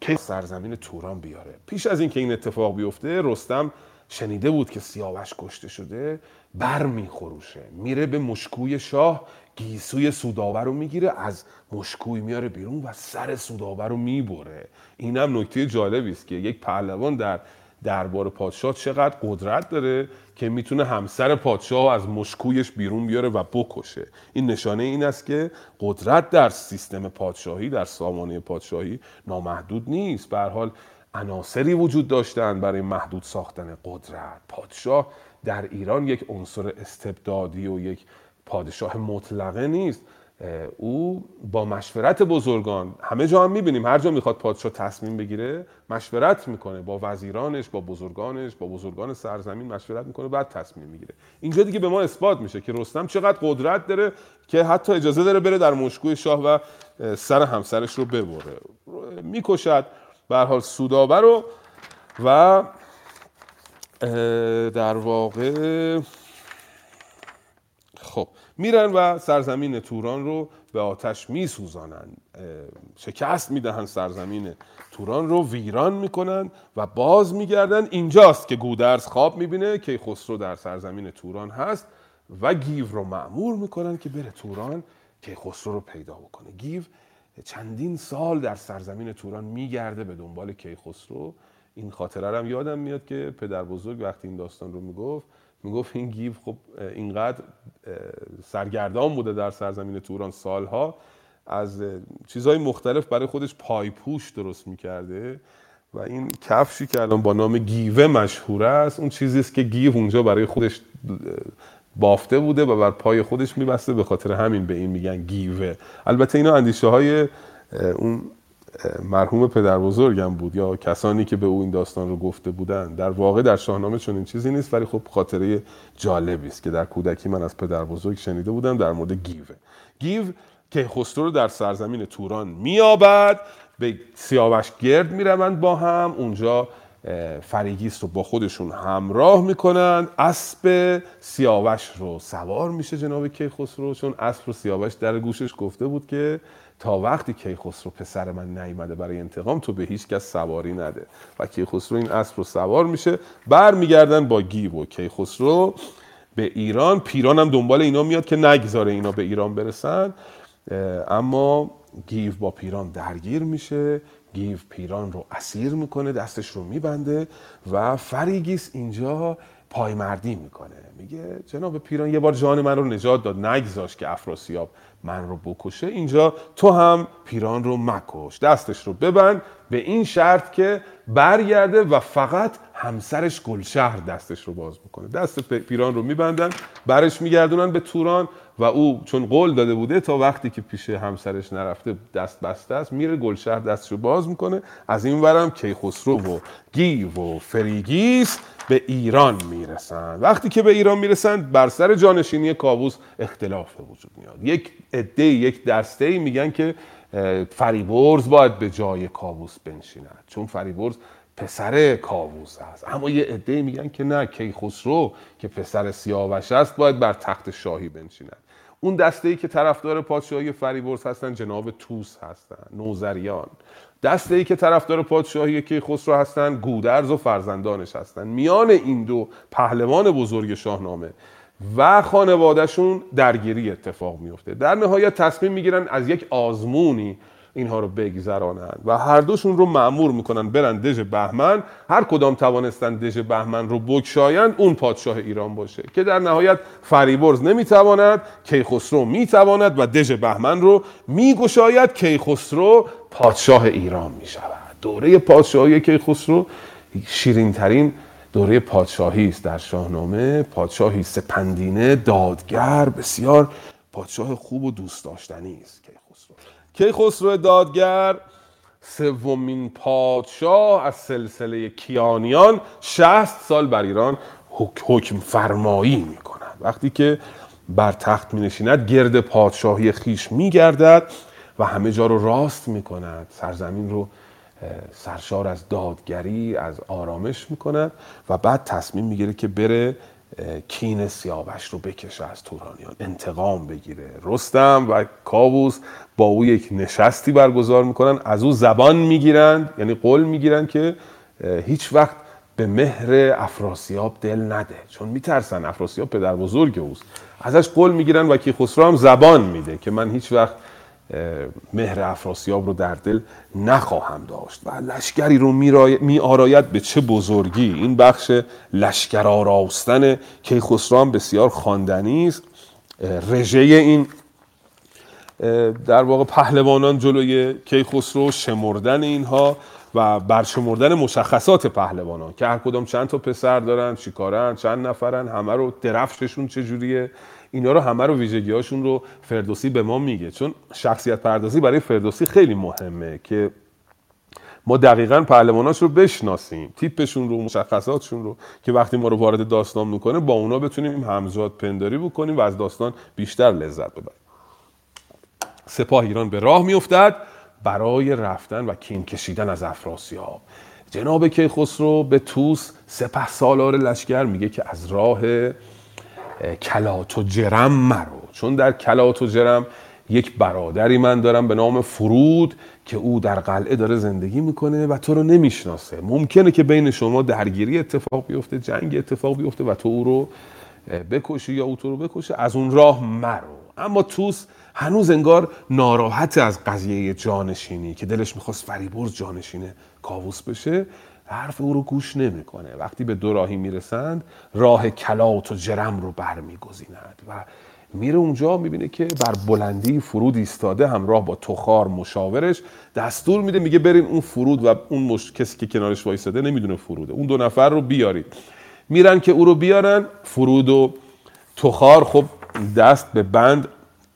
که سرزمین توران بیاره. پیش از اینکه این اتفاق بیفته رستم شنیده بود که سیاوش کشته شده بر میخروشه میره به مشکوی شاه گیسوی سوداور رو می‌گیره از مشکوی میاره بیرون و سر سوداور رو می‌بره. اینم نکته جالبی است که یک پهلوان در دربار پادشاه چقدر قدرت داره که می‌تونه همسر پادشاه از مشکویش بیرون بیاره و بکشه. این نشانه این است که قدرت در سیستم پادشاهی در سامانه پادشاهی نامحدود نیست. به حال عناصری وجود داشتن برای محدود ساختن قدرت. پادشاه در ایران یک عنصر استبدادی و یک پادشاه مطلقه نیست. او با مشورت بزرگان همه جا هم می‌بینیم هر جا می‌خواد پادشاه تصمیم بگیره مشورت می‌کنه. با وزیرانش با بزرگانش با بزرگان سرزمین مشورت می‌کنه بعد تصمیم می‌گیره. اینجا دیگه به ما اثبات میشه که رستم چقدر قدرت داره که حتی اجازه داره بره در مشکوی شاه و سر همسرش رو ببره. می‌کشد به حال سودابه رو و در واقع خب میرن و سرزمین توران رو به آتش میسوزانن. شکست می‌دهن سرزمین توران رو ویران می‌کنن و باز میگردن. اینجاست که گودرز خواب می‌بینه که خسرو در سرزمین توران هست و گیو رو معمور می‌کنن که بره توران که خسرو رو پیدا بکنه. گیو چندین سال در سرزمین توران میگرده به دنبال کیخسرو. این خاطره هم یادم میاد که پدر بزرگ وقتی این داستان رو می‌گفت می‌گفت این گیو خب اینقدر سرگردان بوده در سرزمین توران سالها. از چیزهای مختلف برای خودش پایپوش درست می‌کرده و این کفشی که الان با نام گیوه مشهور است اون چیزی است که گیو اونجا برای خودش بافته بوده و بر پای خودش میبسته. به خاطر همین به این میگن گیوه. البته اینا اندیشه های اون مرحوم پدر بزرگم بود یا کسانی که به او این داستان رو گفته بودن در واقع در شاهنامه چون این چیزی نیست ولی خب خاطره جالبی است که در کودکی من از پدر بزرگ شنیده بودم در مورد گیوه گیو که خسرو رو در سرزمین توران میابد به سیاوش گرد می‌روند با هم اونجا فریگیست رو با خودشون همراه می‌کنن. اسب سیاوش رو سوار میشه جناب کیخسرو چون اسب رو سیاوش در گوشش گفته بود که تا وقتی کیخسرو پسر من نیامده برای انتقام تو به هیچ کس سواری نده. و کیخسرو این اسب رو سوار میشه برمیگردن با گیو و کیخسرو به ایران. پیران هم دنبال اینا میاد که نگذاره اینا به ایران برسن. اما گیو با پیران درگیر میشه. گیو پیران رو اسیر می‌کنه دستش رو میبنده و فریگیس اینجا پایمردی می‌کنه. میگه جناب پیران یه بار جان من رو نجات داد. نگذاشت که افراسیاب من رو بکشه اینجا تو هم پیران رو مکش. دستش رو ببند به این شرط که برگرده و فقط همسرش گلشهر دستش رو باز می‌کنه دست پیران رو میبندن برش میگردونن به توران و او چون قول داده بوده تا وقتی که پیش همسرش نرفته دست بسته است میره گلشهر دستش رو باز می‌کنه. از این ورم کیخسرو و گیو و فریگیس به ایران می‌رسند. وقتی که به ایران می‌رسند بر سر جانشینی کاووس اختلاف به وجود میاد. یک عده یک دسته میگن که فریبرز باید به جای کاووس بنشیند. چون فریبرز پسر کاووس است. اما یه عده میگن که نه کیخسرو که پسر سیاوش است باید بر تخت شاهی بنشیند. اون دسته ای که طرفدار پادشاهی فریبرز هستن جناب توس هستن نوزریان دسته ای که طرفدار پادشاهی کیخسرو هستن گودرز و فرزندانش هستن. میان این دو پهلوان بزرگ شاهنامه و خانوادهشون درگیری اتفاق میفته در نهایت تصمیم می‌گیرن از یک آزمونی اینها رو بگذرانند. و هر دوشون رو معمور می‌کنن برن دژ بهمن. هر کدام توانستن دژ بهمن رو بگشایند اون پادشاه ایران باشه. که در نهایت فریبرز نمی‌تواند کیخسرو می‌تواند و دژ بهمن رو میگشاید کیخسرو پادشاه ایران می‌شود. دوره پادشاهی کیخسرو شیرین ترین دوره پادشاهی است در شاهنامه. پادشاهی سپندینه دادگر بسیار پادشاه خوب و دوست داشتنی است. کیخسرو کیخسرو دادگر؟ سومین پادشاه از سلسله کیانیان 60 سال بر ایران حکم فرمایی می کند وقتی که بر تخت می نشیند گرد پادشاهی خیش می گردد و همه جا رو راست می کند سرزمین رو سرشار از دادگری از آرامش می‌کند و بعد تصمیم می‌گیره که بره کین سیاوش رو بکشه از تورانیان انتقام بگیره. رستم و کاووس با او یک نشستی برگزار می‌کنن از او زبان می‌گیرند یعنی قول می‌گیرند که هیچ وقت به مهر افراسیاب دل نده. چون میترسن افراسیاب پدر بزرگ اوست. ازش قول می‌گیرن و کیخسرو هم زبان میده که من هیچ وقت مهر افراسیاب رو در دل نخواهم داشت و لشکری رو می آراید به چه بزرگی. این بخش لشکر آراستن کیخسرو بسیار خواندنی است. رژه این در واقع پهلوانان جلوی کیخسرو شمردن اینها و برشمردن مشخصات پهلوانان که هر کدام چند تا پسر دارن چیکارن چند نفرن همه رو درفششون چجوریه؟ اینا رو همه رو ویژگی هاشون رو فردوسی به ما میگه. چون شخصیت پردازی برای فردوسی خیلی مهمه که ما دقیقا پهلواناش رو بشناسیم تیپشون رو مشخصاتشون رو که وقتی ما رو وارد داستان می‌کنه با اونا بتونیم همزاد پنداری بکنیم و از داستان بیشتر لذت ببریم. سپاه ایران به راه میافتد برای رفتن و کین کشیدن از افراسیاب. جناب کیخسرو به توس سپه سالار لشکر میگه که از راه کلات و جرم مرو. چون در کلات و جرم یک برادری من دارم به نام فرود که او در قلعه داره زندگی می‌کنه و تو رو نمی‌شناسه. ممکنه که بین شما درگیری اتفاق بیفته جنگ اتفاق بیفته و تو او رو بکشی یا او تو رو بکشه از اون راه مرو. اما توس هنوز انگار ناراحت از قضیه جانشینی که دلش می‌خواست فریبرز جانشینه کاووس بشه. حرف او رو گوش نمی‌کنه. وقتی به دوراهی می‌رسند راه کلات و جرم رو برمیگزیند و میره اونجا می‌بینه که بر بلندی فرود ایستاده همراه با تخار مشاورش دستور میده میگه برین اون فرود و اون مش... کسی که کنارش وایساده نمی‌دونه فروده. اون دو نفر رو بیارید. میرن که او رو بیارن فرود و تخار خب دست به بند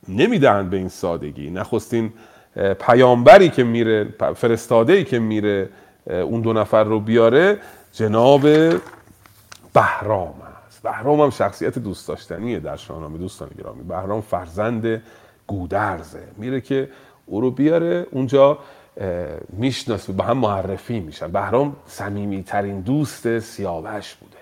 نمی‌دهند به این سادگی. نخستین پیامبری که میره فرستاده ای که میره اون دو نفر رو بیاره جناب بهرام است. بهرام هم شخصیت دوست داشتنیه در شاهنامه دوستان گرامی. بهرام فرزند گودرزه. میره که او رو بیاره اونجا می‌شناسه با هم معرفی میشن. بهرام صمیمی ترین دوست سیاوش بوده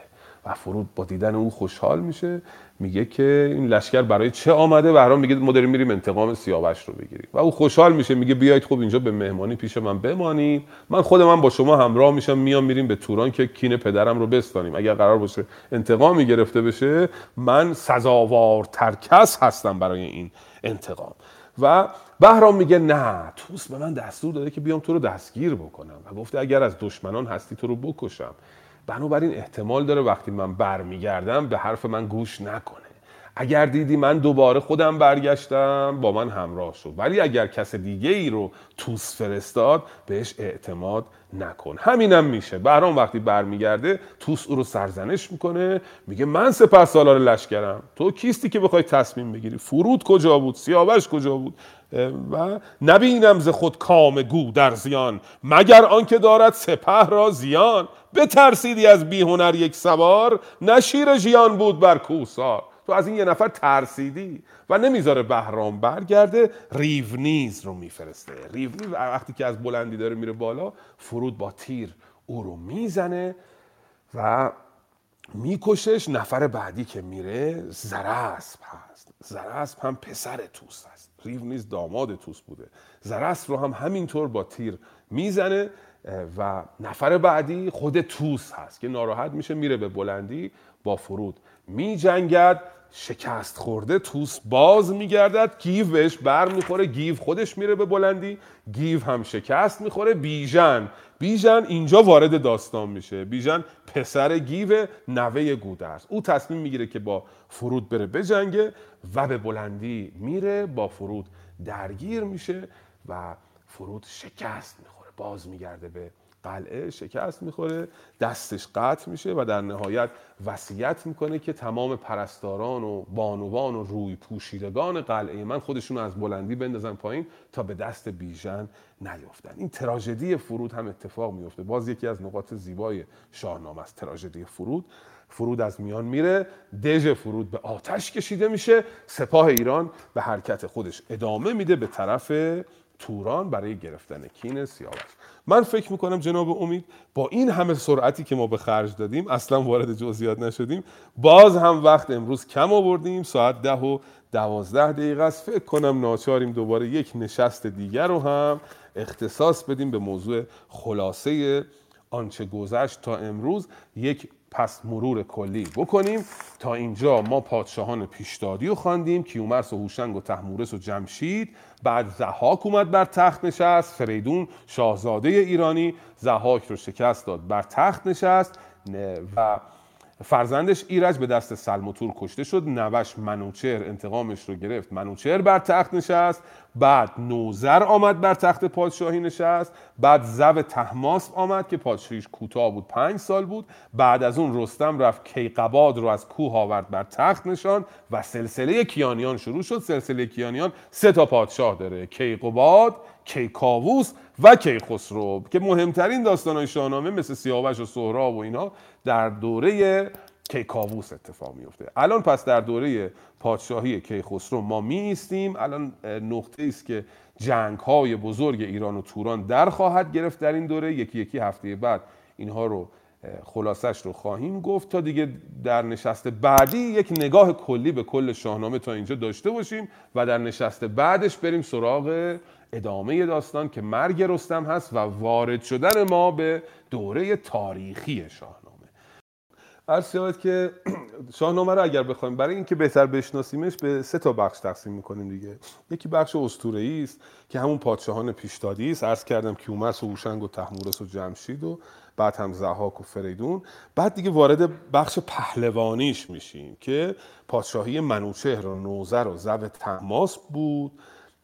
و فرود با دیدن او خوشحال میشه. میگه که این لشکر برای چه آمده؟ بهرام میگه ما داریم میریم انتقام سیاوش رو بگیریم و او خوشحال میشه میگه بیایید خب اینجا به مهمانی پیش من بمانید من خود من با شما همراه میشم میام میریم به توران که کین پدرم رو بستانیم. اگر قرار باشه انتقامی گرفته بشه من سزاوارتر کس هستم برای این انتقام. و بهرام میگه نه توس به من دستور داده که بیام تو رو دستگیر بکنم. و گفته اگر از دشمنان هستی تو رو بکشم. بنابراین احتمال داره وقتی من برمیگردم به حرف من گوش نکنه. اگر دیدی من دوباره خودم برگشتم با من همراه شد ولی اگر کس دیگه ای رو توس فرستاد بهش اعتماد نکن. همینم میشه. بهرام وقتی برمیگرده توس او رو سرزنش می‌کنه. میگه من سپه سالار لشکرم. تو کیستی که بخوای تصمیم بگیری؟ فرود کجا بود؟ سیاوش کجا بود؟ و نبینم ز خود کام گو در زیان. مگر آنکه دارد سپه را زیان؟ بترسیدی از بیهنر یک سوار؟ نه شیر ژیان بود بر کوهسار تو از این یه نفر ترسیدی و نمی‌ذاره بهرام برگرده ریونیز رو میفرسته. ریونیز وقتی که از بلندی داره میره بالا فرود با تیر او رو می‌زنه و میکشش. نفر بعدی که میره زرسب هست. زرسب هم پسر توس هست. ریونیز داماد توس بوده. زرسب رو هم همینطور با تیر می‌زنه و نفر بعدی خود توس هست که ناراحت میشه میره به بلندی با فرود. می جنگد شکست خورده توس باز میگردد گیو بهش بر می‌خوره گیو خودش میره به بلندی گیو هم شکست می‌خوره بیژن. بیژن اینجا وارد داستان میشه. بیژن پسر گیو نوه گودرز. او تصمیم می‌گیره که با فرود بره بجنگه و به بلندی میره با فرود درگیر میشه و فرود شکست می‌خوره باز میگرده به قلعه شکست می‌خوره دستش قطع میشه و در نهایت وصیت می‌کنه که تمام پرستاران و بانوان و روی پوشیدگان قلعه من خودشون از بلندی بندازن پایین تا به دست بیژن نیفتن این تراژدی فرود هم اتفاق میفته باز یکی از نقاط زیبای شاهنامه است تراژدی فرود. فرود از میان میره دژ فرود به آتش کشیده میشه. سپاه ایران به حرکت خودش ادامه میده به طرف توران برای گرفتن کین سیاوش. من فکر می‌کنم جناب امید با این همه سرعتی که ما به خرج دادیم اصلا وارد جزئیات نشدیم. باز هم وقت امروز کم آوردیم ساعت ده و دوازده دقیقه است. فکر کنم ناچاریم دوباره یک نشست دیگر رو هم اختصاص بدیم به موضوع خلاصه آنچه گذشت تا امروز. یک پس مرور کلی بکنیم. تا اینجا ما پادشاهان پیشدادی رو خواندیم. کیومرس و هوشنگ و تحمورس و جمشید. بعد زهاک اومد بر تخت نشست. فریدون شاهزاده ایرانی زهاک رو شکست داد بر تخت نشست. و فرزندش ایرج به دست سلموتور کشته شد. نوش منوچر انتقامش رو گرفت. منوچر بر تخت نشست. بعد نوزر آمد بر تخت پادشاهی نشست. بعد زو تحماس آمد که پادشاهیش کوتاه بود. پنج سال بود. بعد از اون رستم رفت کیقباد رو از کوه آورد بر تخت نشان و سلسله کیانیان شروع شد. سلسله کیانیان سه تا پادشاه داره. کیقباد کیکاووس و کیخسرو که مهمترین داستانهای شاهنامه مثل سیاوش و سهراب و اینا در دوره کیکاووس اتفاق میفته الان پس در دوره پادشاهی کیخسرو ما می ایستیم الان نقطه است که جنگ های بزرگ ایران و توران در خواهد گرفت در این دوره. یکی یکی هفته بعد اینها رو خلاصش رو خواهیم گفت تا دیگه در نشست بعدی یک نگاه کلی به کل شاهنامه تا اینجا داشته باشیم و در نشست بعدش بریم سراغ ادامه داستان که مرگ رستم هست و وارد شدن ما به دوره تاریخی شاهنامه. عرض شود که [clears throat] شاهنامه رو اگر بخوایم برای اینکه بهتر بشناسیمش به سه تا بخش تقسیم می‌کنیم دیگه. یکی بخش اسطوره‌ای است که همون پادشاهان پیشدادی است. عرض کردم کیومرث و هوشنگ و تحمورس و جمشید و بعد هم زهاک و فریدون. بعد دیگه وارد بخش پهلوانیش میشیم که پادشاهی منوچهر و نوذر و زو تماس بود.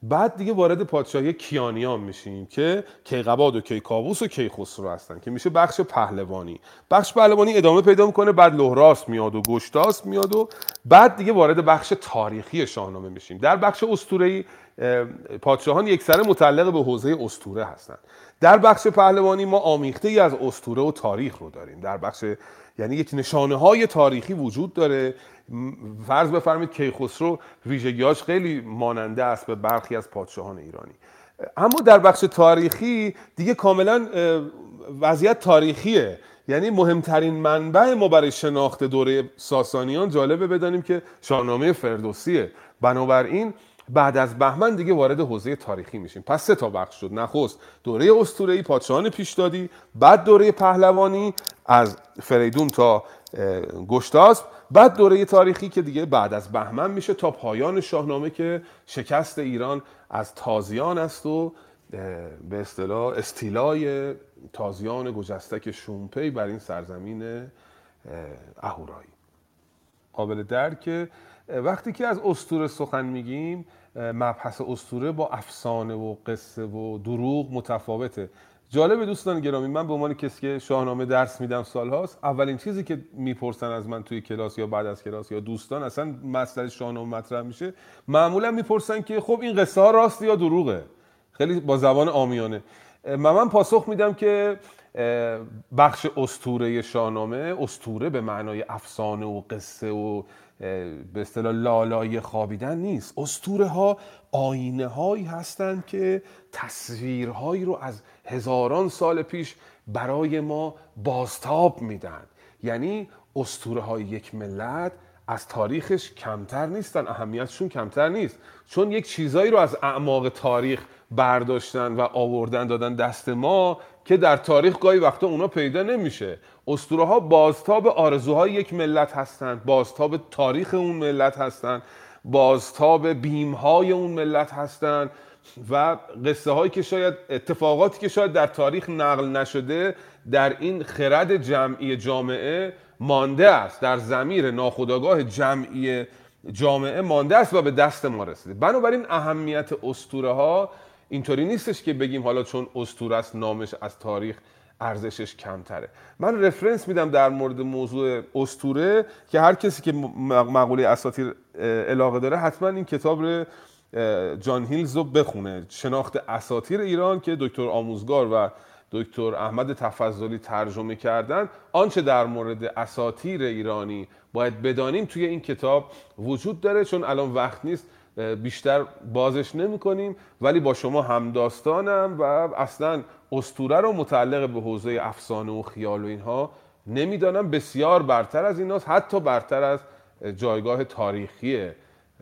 بعد دیگه وارد پادشاهی کیانیان میشیم که کیقباد و کیکاووس و کیخسرو هستن که میشه بخش پهلوانی. بخش پهلوانی ادامه پیدا می‌کنه بعد لهراس میاد و گشتاس میاد و بعد دیگه وارد بخش تاریخی شاهنامه میشیم. در بخش اسطوره‌ای پادشاهان یک سره متعلق به حوزه اسطوره هستند در بخش پهلوانی ما آمیخته ای از اسطوره و تاریخ رو داریم. در بخش یعنی یک نشانه های تاریخی وجود داره. فرض بفرمایید کیخسرو ویژگیاش خیلی ماننده است به برخی از پادشاهان ایرانی. اما در بخش تاریخی دیگه کاملا وضعیت تاریخیه. یعنی مهمترین منبع ما برای شناخت دوره ساسانیان جالبه بدانیم که شاهنامه فردوسیه. بنابراین بعد از بهمن دیگه وارد حوزه تاریخی میشیم. پس سه تا بخش شد. نخست دوره اسطوره‌ای پادشاهان پیشدادی بعد دوره پهلوانی از فریدون تا گشتاسب بعد دوره تاریخی که دیگه بعد از بهمن میشه تا پایان شاهنامه که شکست ایران از تازیان است و به اصطلاح استیلای تازیان گجستک شومپی بر این سرزمین اهورایی. قابل درک وقتی که از استوره سخن میگیم مبحث استوره با افسانه و قصه و دروغ متفاوته. جالب دوستان گرامی من به عنوان کسی که شاهنامه درس میدم سالهاست اولین چیزی که می‌پرسن از من توی کلاس یا بعد از کلاس یا دوستان اصلا مسئله شاهنامه مطرح میشه. معمولا می‌پرسن که خب این قصه ها راست یا دروغه؟ خیلی با زبان آمیانه من پاسخ میدم که بخش استوره شاهنامه استوره به معنای افسانه و قصه و به اصطلاح لالای خوابیدن نیست. استوره ها آینه هایی هستند که تصویرهایی رو از هزاران سال پیش برای ما بازتاب میدن. یعنی استوره های یک ملت از تاریخش کمتر نیستن اهمیتشون کمتر نیست. چون یک چیزایی رو از اعماق تاریخ برداشتن و آوردن دادن دست ما که در تاریخ گاهی وقتا اونا پیدا نمیشه. اسطوره ها بازتاب آرزوهای یک ملت هستند بازتاب تاریخ اون ملت هستند بازتاب بیم های اون ملت هستند و قصه هایی که شاید اتفاقاتی که شاید در تاریخ نقل نشده در این خرد جمعی جامعه مانده است. در زمیر ناخودآگاه جمعی جامعه مانده است و به دست ما رسیده. بنابراین اهمیت اسطوره ها اینطوری نیستش که بگیم حالا چون اسطوره است نامش از تاریخ ارزشش کمتره. من رفرنس میدم در مورد موضوع استوره که هر کسی که مقوله اساطیر علاقه داره حتما این کتاب رو جان هیلز رو بخونه. شناخت اساطیر ایران که دکتر آموزگار و دکتر احمد تفضلی ترجمه کردن آنچه در مورد اساطیر ایرانی باید بدانیم توی این کتاب وجود داره چون الان وقت نیست بیشتر بازش نمی کنیم ولی با شما همداستانم و اصلا استوره رو متعلق به حوزه افسانه و خیال و اینها نمی‌دانم. بسیار برتر از ایناست حتی برتر از جایگاه تاریخی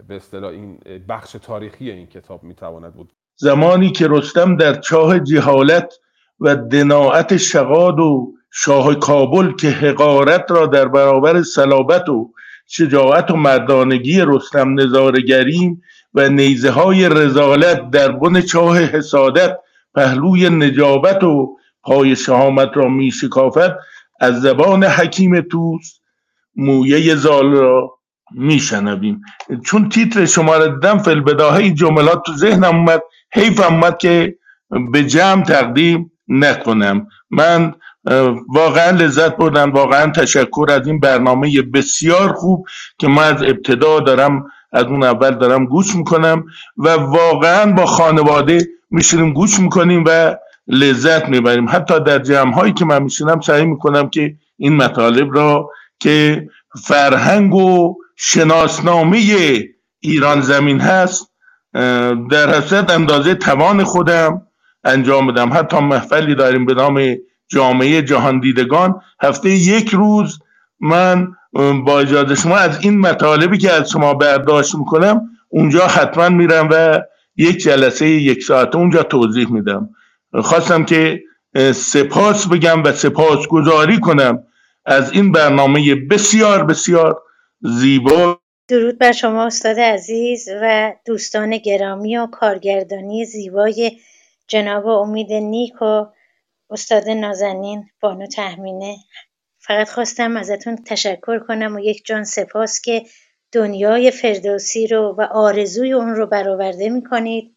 به اصطلاح این بخش تاریخی این کتاب می‌تواند بود. زمانی که رستم در چاه جهالت و دناعت شقاد و شاه کابل که حقارت را در برابر صلابت و شجاعت و مردانگی رستم نظارگریم و نیزه های رزالت در بن چاه حسادت پهلوی نجابت و پای شهامت را می شکافت از زبان حکیم توس مویه زال را میشنویم چون تیتر شماره دم فل بداهه جملات تو ذهنم اومد حیف اومد که به جمع تقدیم نکنم. من واقعا لذت بردم واقعا تشکر از این برنامه بسیار خوب که من از ابتدا دارم از اون اول دارم گوش می‌کنم و واقعا با خانواده میشینیم گوش می‌کنیم و لذت می‌بریم. حتی در جمع هایی که من میشینم سعی می‌کنم که این مطالب را که فرهنگ و شناسنامه ایران زمین هست در حسرت اندازه توان خودم انجام بدم. حتی محفلی داریم به نام جامعه جهان دیدگان هفته یک روز من با اجازه شما از این مطالبی که از شما برداشت می‌کنم اونجا حتما میرم و یک جلسه یک ساعته اونجا توضیح میدم. خواستم که سپاس بگم و سپاس گذاری کنم از این برنامه بسیار بسیار زیبا. درود بر شما استاد عزیز و دوستان گرامی و کارگردانی زیبای جناب امید نیک و استاد نازنین بانو تحمینه. فقط خواستم ازتون تشکر کنم و یک جان سپاس که دنیای فردوسی رو و آرزوی اون رو برآورده می‌کنید.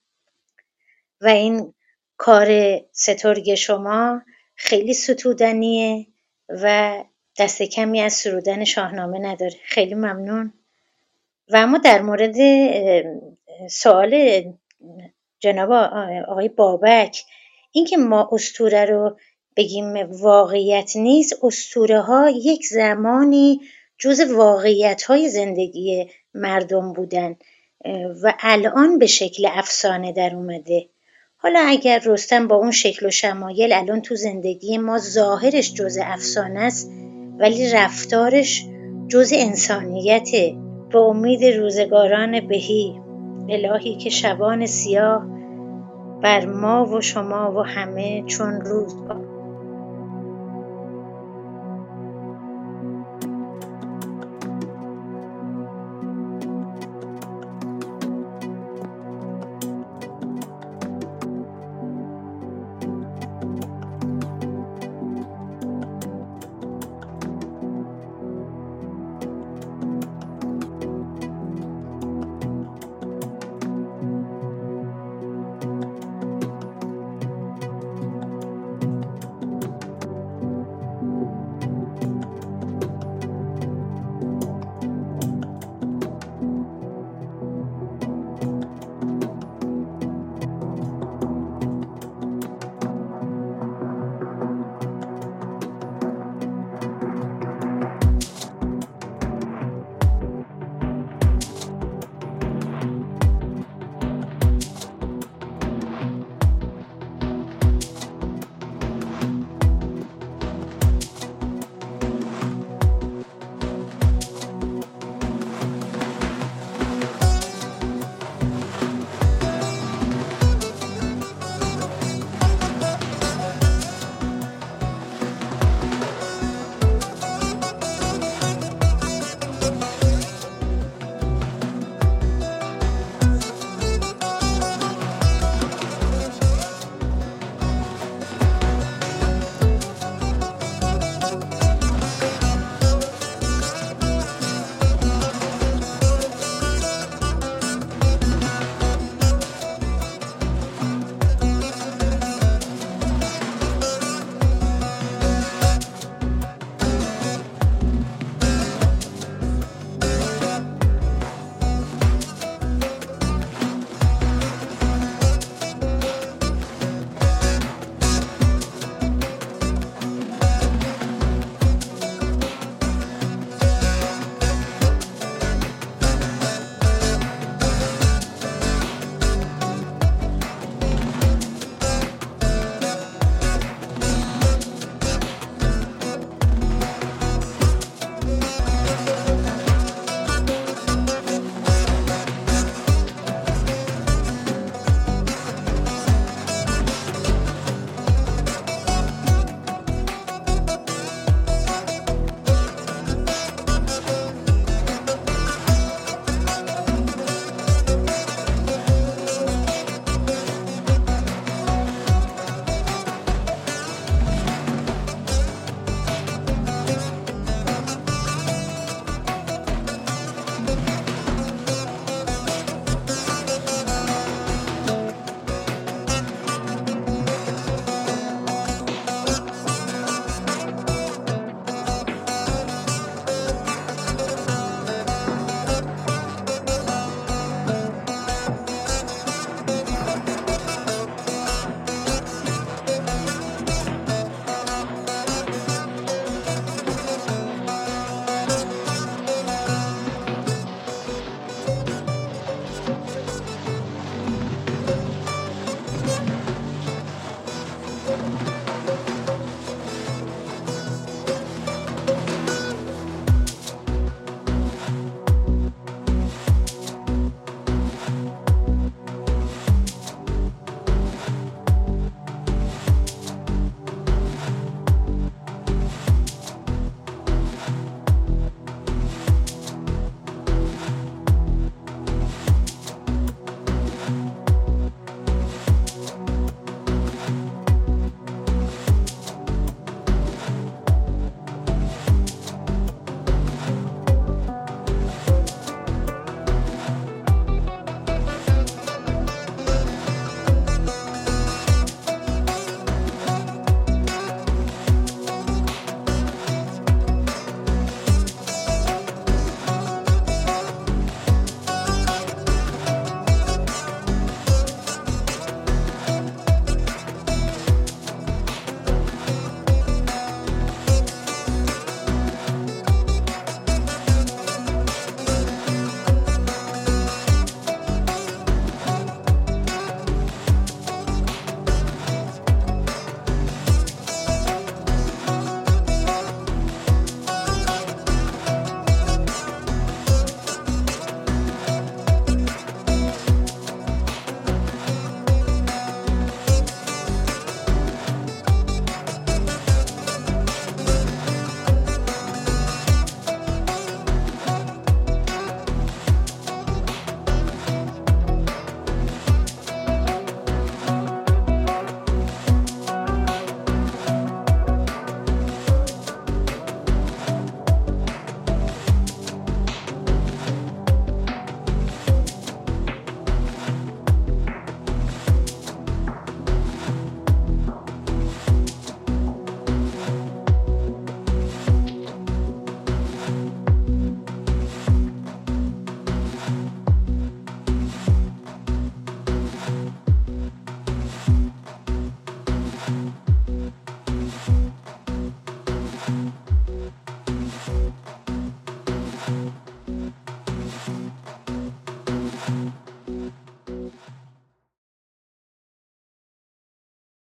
و این کار سترگ شما خیلی ستودنیه و دست کمی از سرودن شاهنامه نداره. خیلی ممنون. و اما در مورد سوال جناب آقای بابک اینکه ما استوره رو بگیم واقعیت نیست استوره ها یک زمانی جز واقعیت های زندگی مردم بودن و الان به شکل افسانه در اومده. حالا اگر رستم با اون شکل و شمایل الان تو زندگی ما ظاهرش جز افسانه است ولی رفتارش جز انسانیته. به امید روزگاران بهی الهی که شبان سیاه بر ما و شما و همه چون روز